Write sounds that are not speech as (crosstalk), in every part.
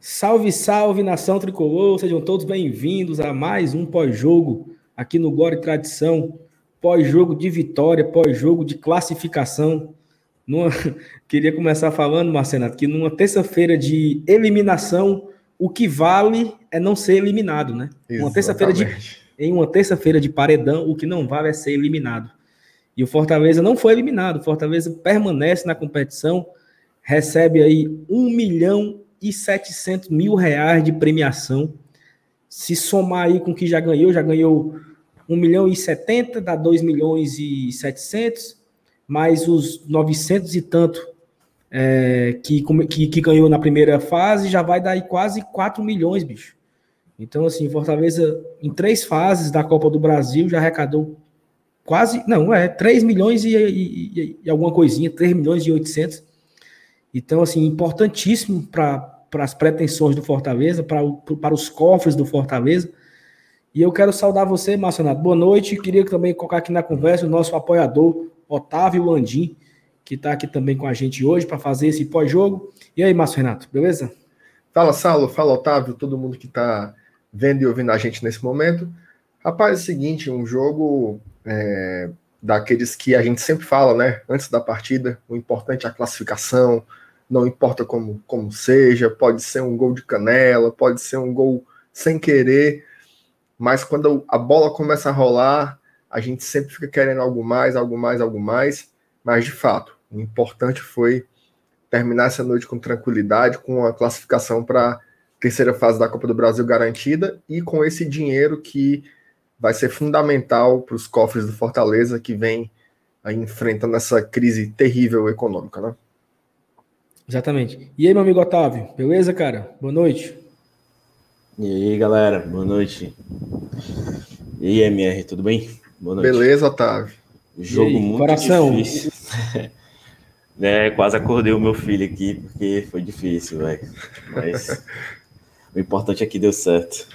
Salve, salve, nação tricolor! Sejam todos bem-vindos a mais um pós-jogo aqui no Glória e Tradição. Pós-jogo de vitória, pós-jogo de classificação. Numa... (laughs) Queria começar falando, Marcelo, que numa terça-feira de eliminação, o que vale é não ser eliminado, né? Exatamente. Uma terça-feira de em uma terça-feira de paredão, o que não vale é ser eliminado. E o Fortaleza não foi eliminado. O Fortaleza permanece na competição, recebe aí 1 milhão e 700 mil reais de premiação. Se somar aí com o que já ganhou, já ganhou 1 milhão e 70, dá 2 milhões e 700, mais os 900 e tanto é, que, que, que, ganhou na primeira fase, já vai dar aí quase 4 milhões, bicho. Então, assim, Fortaleza, em três fases da Copa do Brasil, já arrecadou quase, não, é 3 milhões e, e, e alguma coisinha, 3 milhões e 800 então, assim, importantíssimo para as pretensões do Fortaleza, para os cofres do Fortaleza. E eu quero saudar você, Márcio Renato. Boa noite. Queria também colocar aqui na conversa o nosso apoiador, Otávio Landim, que está aqui também com a gente hoje para fazer esse pós-jogo. E aí, Márcio Renato, beleza? Fala, Saulo. Fala, Otávio. Todo mundo que está vendo e ouvindo a gente nesse momento. Rapaz, é o seguinte, um jogo é, daqueles que a gente sempre fala, né? Antes da partida, o importante é a classificação, não importa como, como seja, pode ser um gol de canela, pode ser um gol sem querer, mas quando a bola começa a rolar, a gente sempre fica querendo algo mais, algo mais, algo mais, mas de fato, o importante foi terminar essa noite com tranquilidade, com a classificação para a terceira fase da Copa do Brasil garantida e com esse dinheiro que vai ser fundamental para os cofres do Fortaleza que vem aí enfrentando essa crise terrível econômica, né? Exatamente. E aí, meu amigo Otávio, beleza, cara? Boa noite. E aí, galera, boa noite. E aí, MR, tudo bem? Boa noite. Beleza, Otávio. Jogo aí, muito coração. difícil. (laughs) é, quase acordei o meu filho aqui, porque foi difícil, velho. Mas (laughs) o importante é que deu certo.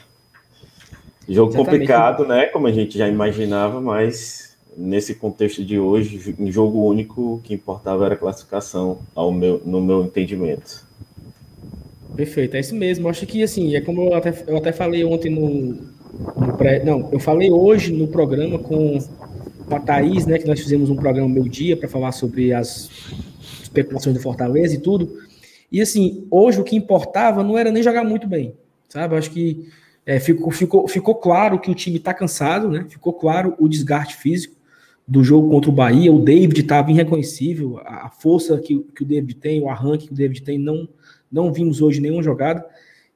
Jogo Exatamente. complicado, né? Como a gente já imaginava, mas nesse contexto de hoje, em jogo único, o que importava era a classificação, ao meu, no meu entendimento. Perfeito, é isso mesmo. Acho que assim, é como eu até, eu até falei ontem no, no pré. Não, eu falei hoje no programa com, com a Thaís, né? Que nós fizemos um programa meu dia para falar sobre as especulações do Fortaleza e tudo. E assim, hoje o que importava não era nem jogar muito bem, sabe? Acho que é, ficou, ficou, ficou claro que o time está cansado, né? Ficou claro o desgaste físico do jogo contra o Bahia. O David estava irreconhecível, a força que, que o David tem, o arranque que o David tem, não, não vimos hoje nenhuma jogada.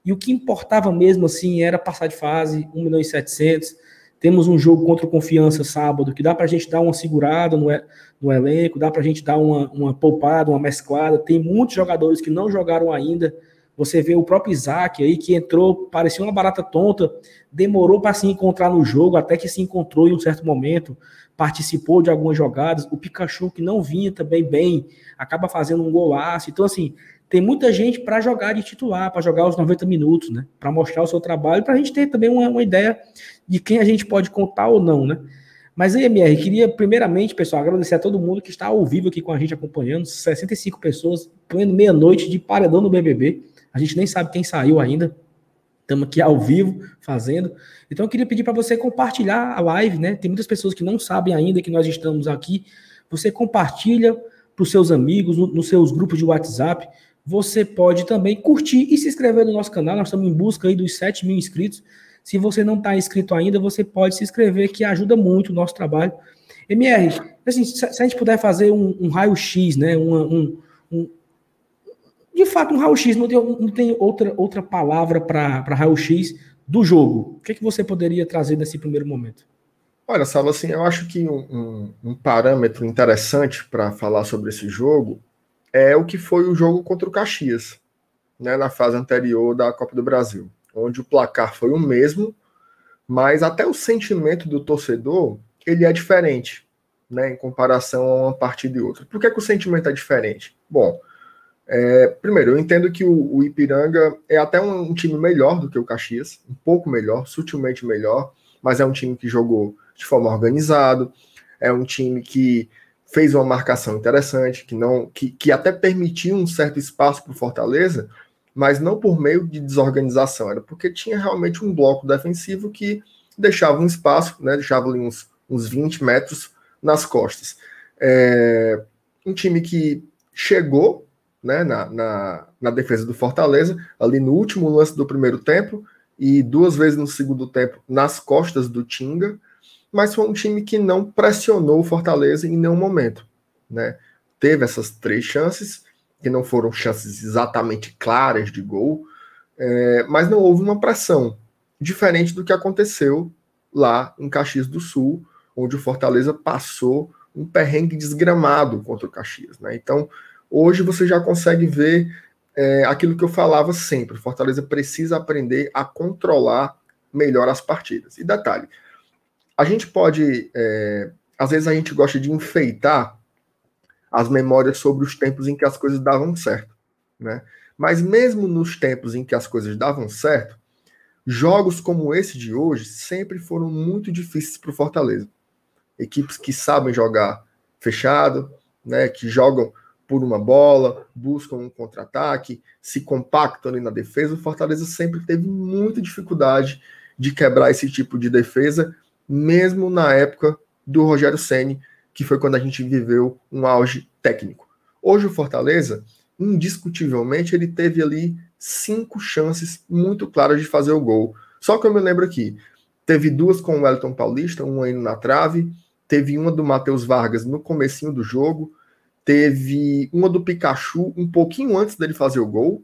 E o que importava mesmo assim era passar de fase, 1 milhão e 700. Temos um jogo contra o Confiança sábado, que dá para a gente dar uma segurada no, no elenco, dá para a gente dar uma, uma poupada, uma mesclada. Tem muitos jogadores que não jogaram ainda. Você vê o próprio Isaac aí, que entrou, parecia uma barata tonta, demorou para se encontrar no jogo, até que se encontrou em um certo momento participou de algumas jogadas. O Pikachu, que não vinha também bem, acaba fazendo um golaço. Então, assim, tem muita gente para jogar de titular, para jogar os 90 minutos, né? Para mostrar o seu trabalho, para a gente ter também uma, uma, ideia de quem a gente pode contar ou não, né? Mas aí, MR, queria primeiramente, pessoal, agradecer a todo mundo que está ao vivo aqui com a gente acompanhando. 65 pessoas, pleno meia-noite de paredão no BBB. A gente nem sabe quem saiu ainda. Estamos aqui ao vivo fazendo. Então eu queria pedir para você compartilhar a live, né? Tem muitas pessoas que não sabem ainda que nós estamos aqui. Você compartilha para os seus amigos, no, nos seus grupos de WhatsApp. Você pode também curtir e se inscrever no nosso canal. Nós estamos em busca aí dos 7 mil inscritos. Se você não está inscrito ainda, você pode se inscrever, que ajuda muito o nosso trabalho. MR, assim, se a gente puder fazer um, um raio-x, né? um, um, de fato, um raio-x, não tem, não tem outra, outra palavra para raio-x do jogo. O que, é que você poderia trazer nesse primeiro momento? Olha, Salvo, assim, eu acho que um, um, um parâmetro interessante para falar sobre esse jogo é o que foi o jogo contra o Caxias, né, na fase anterior da Copa do Brasil, onde o placar foi o mesmo, mas até o sentimento do torcedor ele é diferente, né, em comparação a uma partida e outra. Por que, que o sentimento é diferente? Bom, é, primeiro, eu entendo que o, o Ipiranga é até um, um, time melhor do que o Caxias, um pouco melhor, sutilmente melhor, mas é um time que jogou de forma organizada, é um time que fez uma marcação interessante, que não, que, que até permitiu um certo espaço para o Fortaleza, mas não por meio de desorganização, era porque tinha realmente um bloco defensivo que deixava um espaço, né, deixava ali uns, uns 20 metros nas costas. É, um time que chegou né, na, na, na, defesa do Fortaleza, ali no último lance do primeiro tempo, e duas vezes no segundo tempo nas costas do Tinga, mas foi um time que não pressionou o Fortaleza em nenhum momento. Né? Teve essas três chances, que não foram chances exatamente claras de gol, é, mas não houve uma pressão, diferente do que aconteceu lá em Caxias do Sul, onde o Fortaleza passou um perrengue desgramado contra o Caxias. Né? Então, hoje você já consegue ver é, aquilo que eu falava sempre: Fortaleza precisa aprender a controlar melhor as partidas. E detalhe, a gente pode, é, às vezes a gente gosta de enfeitar as memórias sobre os tempos em que as coisas davam certo, né? Mas mesmo nos tempos em que as coisas davam certo, jogos como esse de hoje sempre foram muito difíceis para o Fortaleza. Equipes que sabem jogar fechado, né? Que jogam por uma bola, buscam um contra-ataque, se compactam ali na defesa. O Fortaleza sempre teve muita dificuldade de quebrar esse tipo de defesa, mesmo na época do Rogério Ceni, que foi quando a gente viveu um auge técnico. Hoje o Fortaleza, indiscutivelmente, ele teve ali cinco chances muito claras de fazer o gol. Só que eu me lembro aqui, teve duas com o Wellington Paulista, uma indo na trave, teve uma do Matheus Vargas no comecinho do jogo, teve uma do Pikachu um pouquinho antes dele fazer o gol,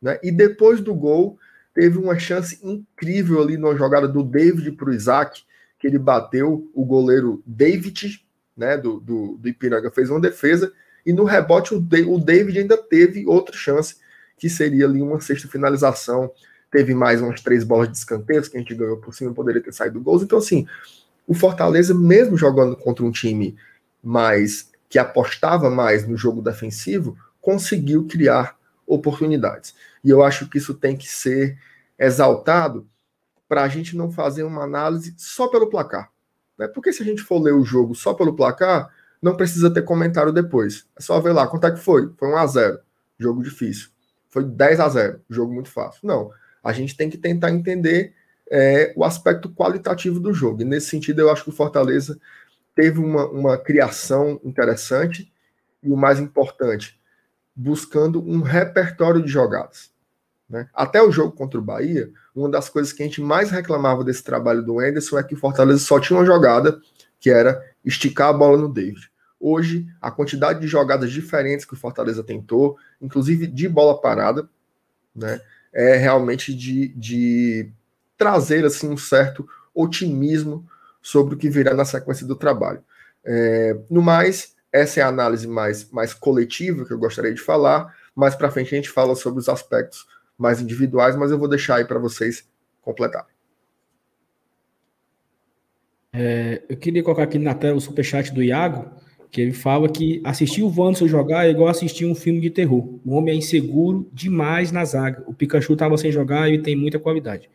né? E depois do gol, teve uma chance incrível ali numa jogada do David para o Isaac, que ele bateu o goleiro David né, do, do, do Ipiranga fez uma defesa, e no rebote o, o David ainda teve outra chance, que seria ali uma sexta finalização. Teve mais umas três bolas de escanteios que a gente ganhou por cima, poderia ter saído gols. Então, assim, o Fortaleza, mesmo jogando contra um time mais que apostava mais no jogo defensivo, conseguiu criar oportunidades. E eu acho que isso tem que ser exaltado para a gente não fazer uma análise só pelo placar. Né? Porque se a gente for ler o jogo só pelo placar, não precisa ter comentário depois. É só ver lá quanto é que foi. Foi 1 a 0 jogo difícil. Foi 10 a 0 jogo muito fácil. Não. A gente tem que tentar entender é, o aspecto qualitativo do jogo. E nesse sentido, eu acho que o Fortaleza teve uma, uma criação interessante e o mais importante, buscando um repertório de jogadas. Né? Até o jogo contra o Bahia, uma das coisas que a gente mais reclamava desse trabalho do Anderson é que o Fortaleza só tinha uma jogada, que era esticar a bola no David. Hoje, a quantidade de jogadas diferentes que o Fortaleza tentou, inclusive de bola parada, né, é realmente de, de trazer assim, um certo otimismo sobre o que virá na sequência do trabalho. É, no mais, essa é a análise mais, mais coletiva que eu gostaria de falar. Mais para frente a gente fala sobre os aspectos mais individuais, mas eu vou deixar aí para vocês completarem. É, eu queria colocar aqui na tela o superchat do Iago, que ele fala que assistir o Wanderson jogar é igual assistir um filme de terror. O homem é inseguro demais na zaga. O Pikachu estava sem jogar e tem muita qualidade.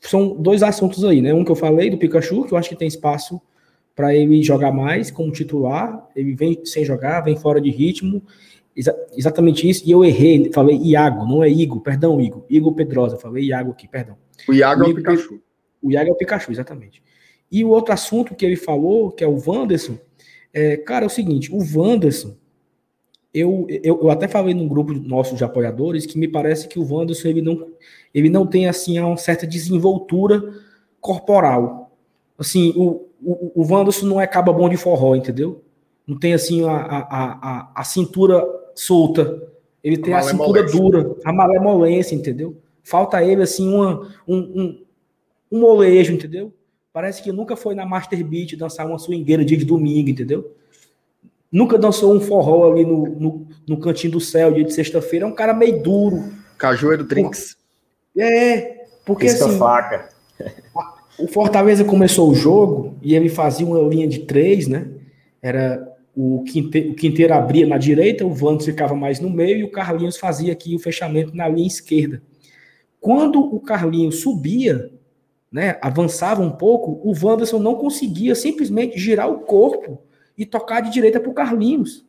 São dois assuntos aí, né? Um que eu falei do Pikachu, que eu acho que tem espaço para ele jogar mais como titular. Ele vem sem jogar, vem fora de ritmo. Exa exatamente isso. E eu errei, falei Iago, não é Igo, perdão, Igo. Igo Pedrosa, falei Iago aqui, perdão. O Iago o é o Pikachu. O Iago é o Pikachu, exatamente. E o outro assunto que ele falou, que é o Wanderson, é, cara, é o seguinte, o Wanderson, eu, eu, eu até falei num grupo nosso de apoiadores que me parece que o Wanderson ele não, ele não tem assim uma certa desenvoltura corporal. Assim, o, o, o Wanderson não é caba bom de forró, entendeu? Não tem assim a, a, a, a cintura solta. Ele tem a, a cintura dura, a malemolência, entendeu? Falta a ele, assim, uma, um, um, um molejo, entendeu? Parece que nunca foi na Master Beat dançar uma swingueira dia de domingo, entendeu? Nunca dançou um forró ali no, no, no cantinho do céu, dia de sexta-feira. É um cara meio duro. Cajueiro Drinks. É, porque Pisca assim... faca. O Fortaleza começou o jogo e ele fazia uma linha de três, né? Era o Quinteiro, o Quinteiro abria na direita, o Vantos ficava mais no meio e o Carlinhos fazia aqui o fechamento na linha esquerda. Quando o Carlinhos subia, né, avançava um pouco, o Wanderson não conseguia simplesmente girar o corpo e tocar de direita para o Carlinhos.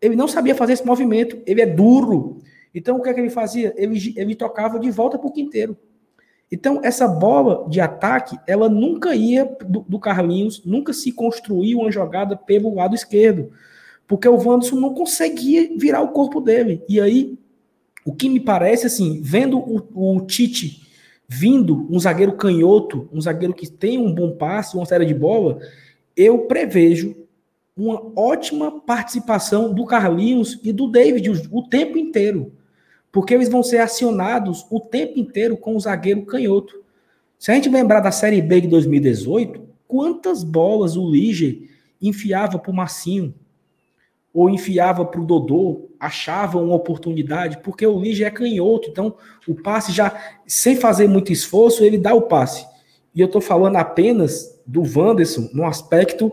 Ele não sabia fazer esse movimento, ele é duro. Então, o que é que ele fazia? Ele, ele tocava de volta para o quinteiro. Então, essa bola de ataque, ela nunca ia do, do, Carlinhos, nunca se construía uma jogada pelo lado esquerdo, porque o Wanderson não conseguia virar o corpo dele. E aí, o que me parece, assim, vendo o, o Tite vindo, um zagueiro canhoto, um zagueiro que tem um bom passe, uma série de bola, eu prevejo uma ótima participação do Carlinhos e do David o, o tempo inteiro porque eles vão ser acionados o tempo inteiro com o zagueiro canhoto. Se a gente lembrar da Série B de 2018, quantas bolas o Lige enfiava para o Massinho, ou enfiava para o Dodô, achava uma oportunidade, porque o Lige é canhoto, então o passe já, sem fazer muito esforço, ele dá o passe. E eu estou falando apenas do Wanderson no aspecto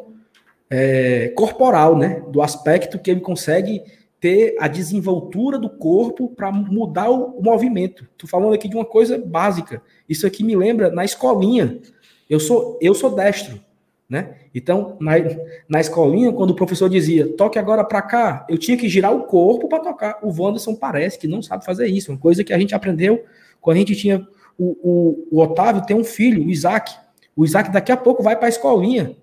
é, corporal, né? Do aspecto que ele consegue ter a desenvoltura do corpo para mudar o, o movimento. Estou falando aqui de uma coisa básica. Isso aqui me lembra na escolinha. Eu sou eu sou destro, né? Então, na, na escolinha, quando o professor dizia, toque agora para cá, eu tinha que girar o corpo para tocar. O Wanderson parece que não sabe fazer isso. Uma coisa que a gente aprendeu quando a gente tinha. O, o, o Otávio tem um filho, o Isaac. O Isaac daqui a pouco vai para a escolinha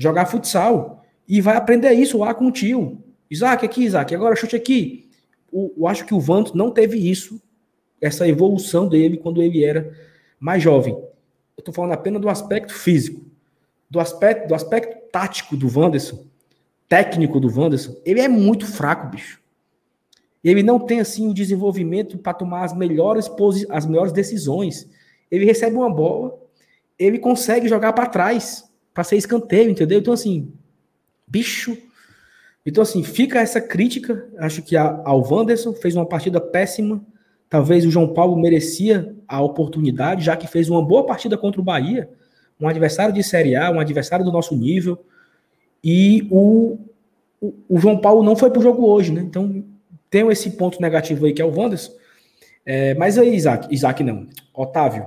jogar futsal e vai aprender isso lá com o tio. Isaac, aqui, Isaac, agora chute aqui. O, eu acho que o Vanto não teve isso, essa evolução dele quando ele era mais jovem. Eu estou falando apenas do aspecto físico. Do aspecto, do aspecto tático do Wanderson, técnico do Wanderson, ele é muito fraco, bicho. Ele não tem assim o desenvolvimento para tomar as melhores as melhores decisões. Ele recebe uma bola, ele consegue jogar para trás, para ser escanteio, entendeu? Então assim, bicho, então, assim, fica essa crítica. Acho que ao Wanderson fez uma partida péssima. Talvez o João Paulo merecia a oportunidade, já que fez uma boa partida contra o Bahia, um adversário de Série A, um adversário do nosso nível. E o, o, o João Paulo não foi para o jogo hoje, né? Então, tem esse ponto negativo aí que é o Wanderson. É, mas aí, Isaac, Isaac não, Otávio,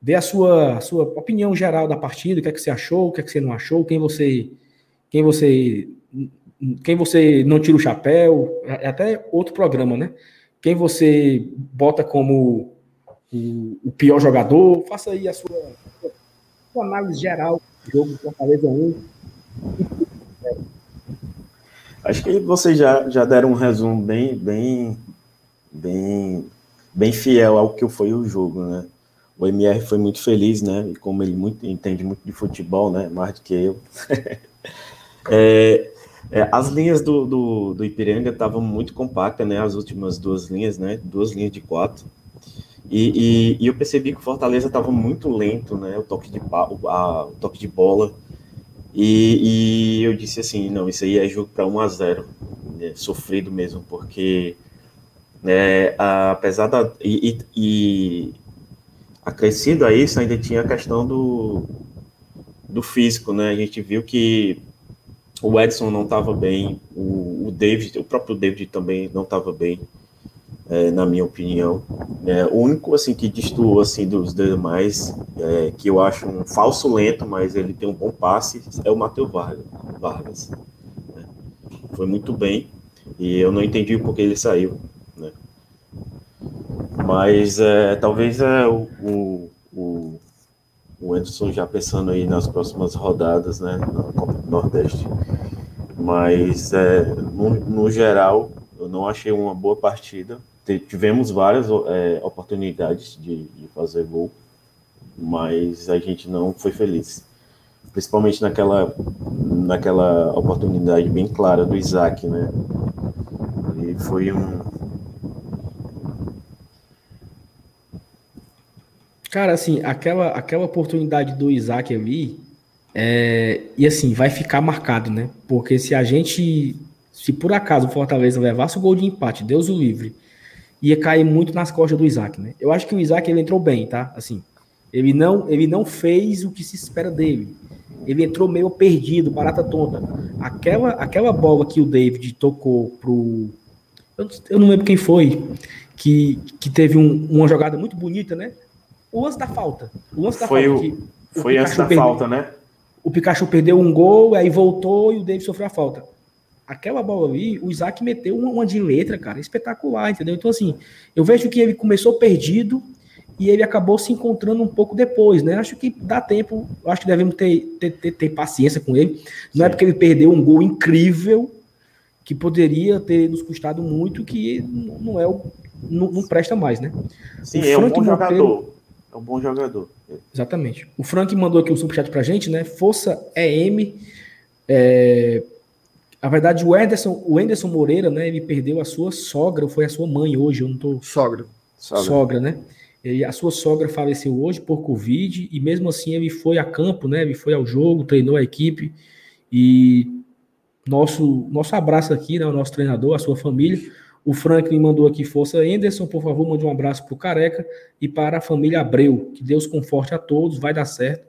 dê a sua, a sua opinião geral da partida, o que é que você achou, o que é que você não achou, quem você, quem você quem você não tira o chapéu, é, é até outro programa, né? Quem você bota como o, pior jogador, faça aí a sua, a sua análise geral do jogo do Fortaleza 1. Acho que vocês já, já deram um resumo bem, bem, bem, bem fiel ao que foi o jogo, né? O MR foi muito feliz, né? E como ele muito, entende muito de futebol, né? Mais do que eu. (laughs) é, é, as linhas do, do, do Ipiranga estavam muito compactas, né? As últimas duas linhas, né? Duas linhas de quatro. E, e, e eu percebi que o Fortaleza estava muito lento, né? O toque de, a, o toque de bola. E, e, eu disse assim, não, isso aí é jogo para 1 a 0 né? Sofrido mesmo, porque né, apesar da... E, e, acrescido a isso, ainda tinha a questão do, do físico, né? A gente viu que o Edson não estava bem, o, o, David, o próprio David também não estava bem, é, na minha opinião. É, o único assim que destoou assim dos demais, é, que eu acho um falso lento, mas ele tem um bom passe, é o Matheus Vargas. Vargas né? Foi muito bem e eu não entendi por que ele saiu. Mas é, talvez é, o, o o Anderson já pensando aí nas próximas rodadas, né, na Copa do Nordeste. Mas, é, no, no, geral, eu não achei uma boa partida. Tivemos várias é, oportunidades de, de, fazer gol, mas a gente não foi feliz. Principalmente naquela, naquela oportunidade bem clara do Isaac, né? E foi um, Cara, assim, aquela, aquela oportunidade do Isaac ali, é, e assim, vai ficar marcado, né? Porque se a gente, se por acaso o Fortaleza levasse o gol de empate, Deus o livre, ia cair muito nas costas do Isaac, né? Eu acho que o Isaac ele entrou bem, tá? Assim, ele não, ele não fez o que se espera dele. Ele entrou meio perdido, barata tonta. Aquela, aquela bola que o David tocou pro. Eu, não lembro quem foi, que, que teve um, uma jogada muito bonita, né? O lance da falta. O lance da foi falta. O, foi antes da perdeu, falta, né? O Pikachu perdeu um gol, aí voltou e o David sofreu a falta. aquela bola ali, o Isaac meteu uma, uma de letra, cara, espetacular, entendeu? Então, assim, eu vejo que ele começou perdido e ele acabou se encontrando um pouco depois, né? Acho que dá tempo, acho que devemos ter, ter, ter, ter paciência com ele. Não é Sim. é porque ele perdeu um gol incrível que poderia ter nos custado muito, que não é o. não, não presta mais, né? Sim, é um bom Monteiro, jogador. É um bom jogador. Exatamente. O Frank mandou aqui um superchat pra gente, né? Força EM. É, a verdade, o Anderson, o Anderson Moreira, né? Ele perdeu a sua sogra, ou foi a sua mãe hoje, eu não tô. Sogra. Sogra, sogra né? E a sua sogra faleceu hoje por Covid, e mesmo assim ele foi a campo, né? Ele foi ao jogo, treinou a equipe. E nosso, nosso abraço aqui, né? O nosso treinador, a sua família. O Franklin mandou aqui força. Anderson, por favor, mande um abraço para o Careca e para a família Abreu. Que Deus conforte a todos, vai dar certo.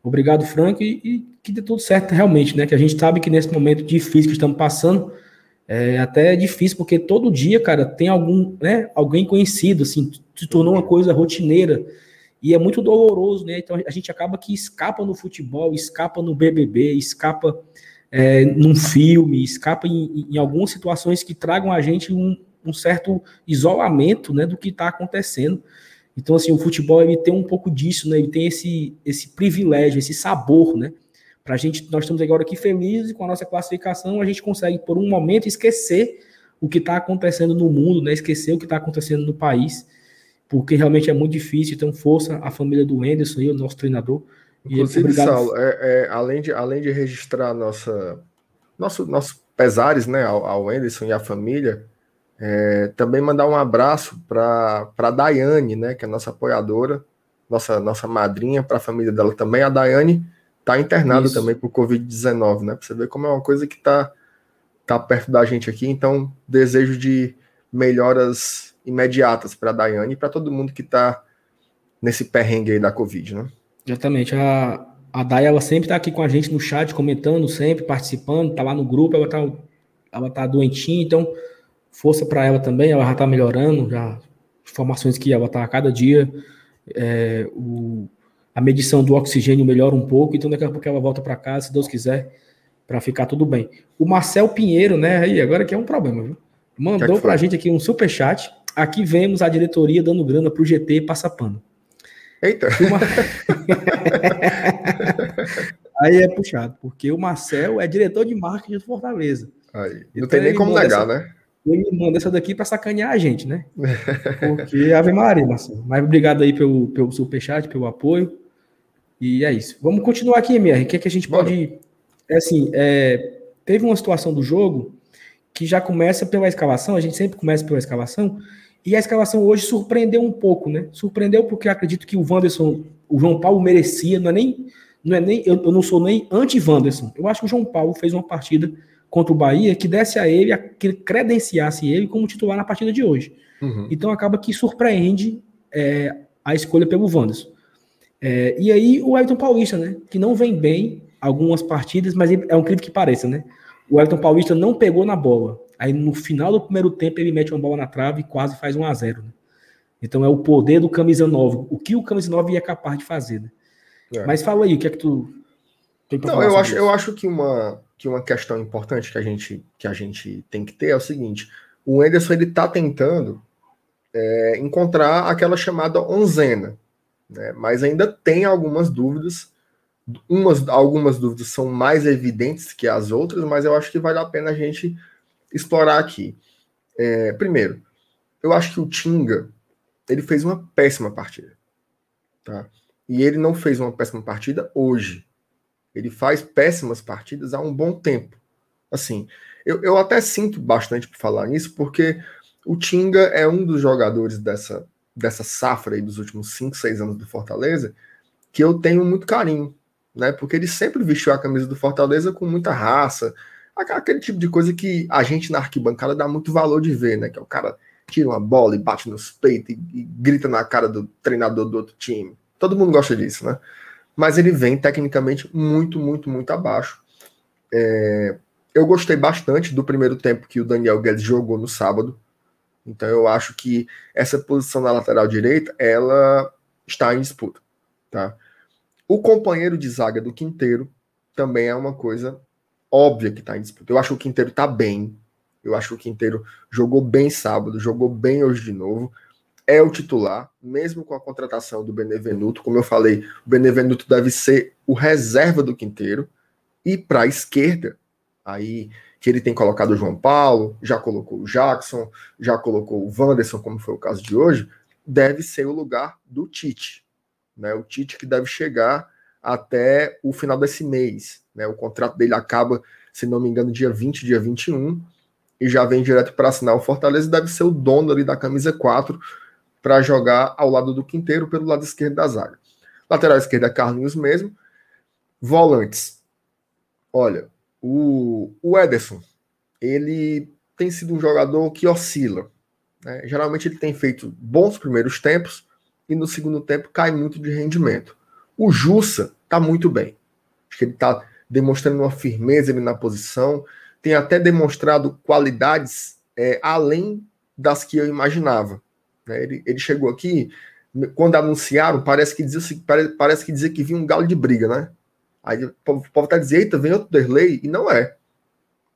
Obrigado, Frank, e, e que dê tudo certo realmente, né? Que a gente sabe que nesse momento difícil que estamos passando, é até difícil, porque todo dia, cara, tem algum, né, alguém conhecido, assim, se tornou uma coisa rotineira. E é muito doloroso, né? Então a gente acaba que escapa no futebol, escapa no BBB, escapa é, num filme, escapa em, em, algumas situações que tragam a gente um, um certo isolamento, né, do que está acontecendo. Então, assim, o futebol ele tem um pouco disso, né? Ele tem esse, esse privilégio, esse sabor, né? Pra gente, nós estamos agora aqui felizes com a nossa classificação, a gente consegue, por um momento, esquecer o que está acontecendo no mundo, né? Esquecer o que está acontecendo no país, porque realmente é muito difícil. Então, força a família do Henderson e o nosso treinador. Inclusive, Saulo, é, é, além, de, além de registrar nossa, nosso, nossos pesares né, ao, ao Henderson e à família, é, também mandar um abraço para a Daiane, né, que é nossa apoiadora, nossa, nossa madrinha, para a família dela também. A Daiane está internada Isso. também por Covid-19, né? Para você ver como é uma coisa que está tá perto da gente aqui. Então, desejo de melhoras imediatas para a Daiane e para todo mundo que está nesse perrengue aí da Covid, né? Exatamente. A, a Dai, ela sempre está aqui com a gente no chat, comentando sempre, participando, está lá no grupo, ela está ela tá doentinha, então força para ela também, ela já está melhorando, já informações que ela está a cada dia, é, o, a medição do oxigênio melhora um pouco, então daqui a pouco ela volta para casa, se Deus quiser, para ficar tudo bem. O Marcel Pinheiro, né, aí agora que é um problema, viu? Mandou para a gente aqui um super chat. Aqui vemos a diretoria dando grana para o GT passapando. Eita! (laughs) Aí é puxado, porque o Marcel é diretor de marketing do Fortaleza. Aí. Não então, tem nem como negar, essa... né? ele manda essa daqui para sacanear a gente, né? (laughs) Porque Ave Maria, Marcelo. Mas obrigado aí pelo, pelo superchat, pelo apoio. E é isso. Vamos continuar aqui, MR. O que, é que a gente Bora. pode. É assim, é, teve uma situação do jogo que já começa pela escalação, a gente sempre começa pela escalação, e a escalação hoje surpreendeu um pouco, né? Surpreendeu porque acredito que o Wanderson, o João Paulo merecia, não é nem. Não é nem eu, eu não sou nem anti-Wanderson. Eu acho que o João Paulo fez uma partida contra o Bahia que desse a ele, que credenciasse ele como titular na partida de hoje. Uhum. Então acaba que surpreende é, a escolha pelo Wanderson. É, e aí o Elton Paulista, né? Que não vem bem algumas partidas, mas é um crime que pareça, né? O Elton Paulista não pegou na bola. Aí no final do primeiro tempo ele mete uma bola na trave e quase faz um a 0 né? Então é o poder do camisa 9. O que o camisa 9 é capaz de fazer, né? É. Mas fala aí, o que é que tu tem pra Não, eu acho, eu acho que uma que uma questão importante que a gente, que a gente tem que ter é o seguinte: o Enderson ele está tentando é, encontrar aquela chamada onzena, né? mas ainda tem algumas dúvidas. Umas, algumas dúvidas são mais evidentes que as outras, mas eu acho que vale a pena a gente explorar aqui. É, primeiro, eu acho que o Tinga ele fez uma péssima partida, tá? E ele não fez uma péssima partida hoje. Ele faz péssimas partidas há um bom tempo. Assim, eu, eu até sinto bastante por falar nisso, porque o Tinga é um dos jogadores dessa, dessa safra aí dos últimos 5, 6 anos do Fortaleza que eu tenho muito carinho, né? Porque ele sempre vestiu a camisa do Fortaleza com muita raça, aquele tipo de coisa que a gente na arquibancada dá muito valor de ver, né? Que é o cara tira uma bola e bate nos peitos e, e grita na cara do treinador do outro time. Todo mundo gosta disso, né? mas ele vem tecnicamente muito, muito, muito abaixo. É, eu gostei bastante do primeiro tempo que o Daniel Guedes jogou no sábado. Então eu acho que essa posição na lateral direita, ela está em disputa, tá? O companheiro de zaga do Quinteiro também é uma coisa óbvia que está em disputa. Eu acho que o Quinteiro está bem. Eu acho que o Quinteiro jogou bem sábado, jogou bem hoje de novo. É o titular, mesmo com a contratação do Benevenuto. Como eu falei, o Benevenuto deve ser o reserva do Quinteiro. E para a esquerda, aí que ele tem colocado o João Paulo, já colocou o Jackson, já colocou o Wanderson, como foi o caso de hoje, deve ser o lugar do Tite. Né? O Tite que deve chegar até o final desse mês. Né? O contrato dele acaba, se não me engano, dia 20, dia 21, e já vem direto para assinar o Fortaleza, deve ser o dono ali da camisa 4 para jogar ao lado do Quinteiro, pelo lado esquerdo da zaga. Lateral esquerda, Carlinhos mesmo. Volantes. Olha, o, o Ederson, ele tem sido um jogador que oscila. Né? Geralmente ele tem feito bons primeiros tempos e no segundo tempo cai muito de rendimento. O Jussa está muito bem. Acho que ele está demonstrando uma firmeza ali na posição, tem até demonstrado qualidades é, além das que eu imaginava. Né? Ele, ele, chegou aqui, quando anunciaram, parece que dizia, parece que dizia que vinha um galo de briga, né? Aí o povo está dizendo, eita, vem outro Derlei, e não é.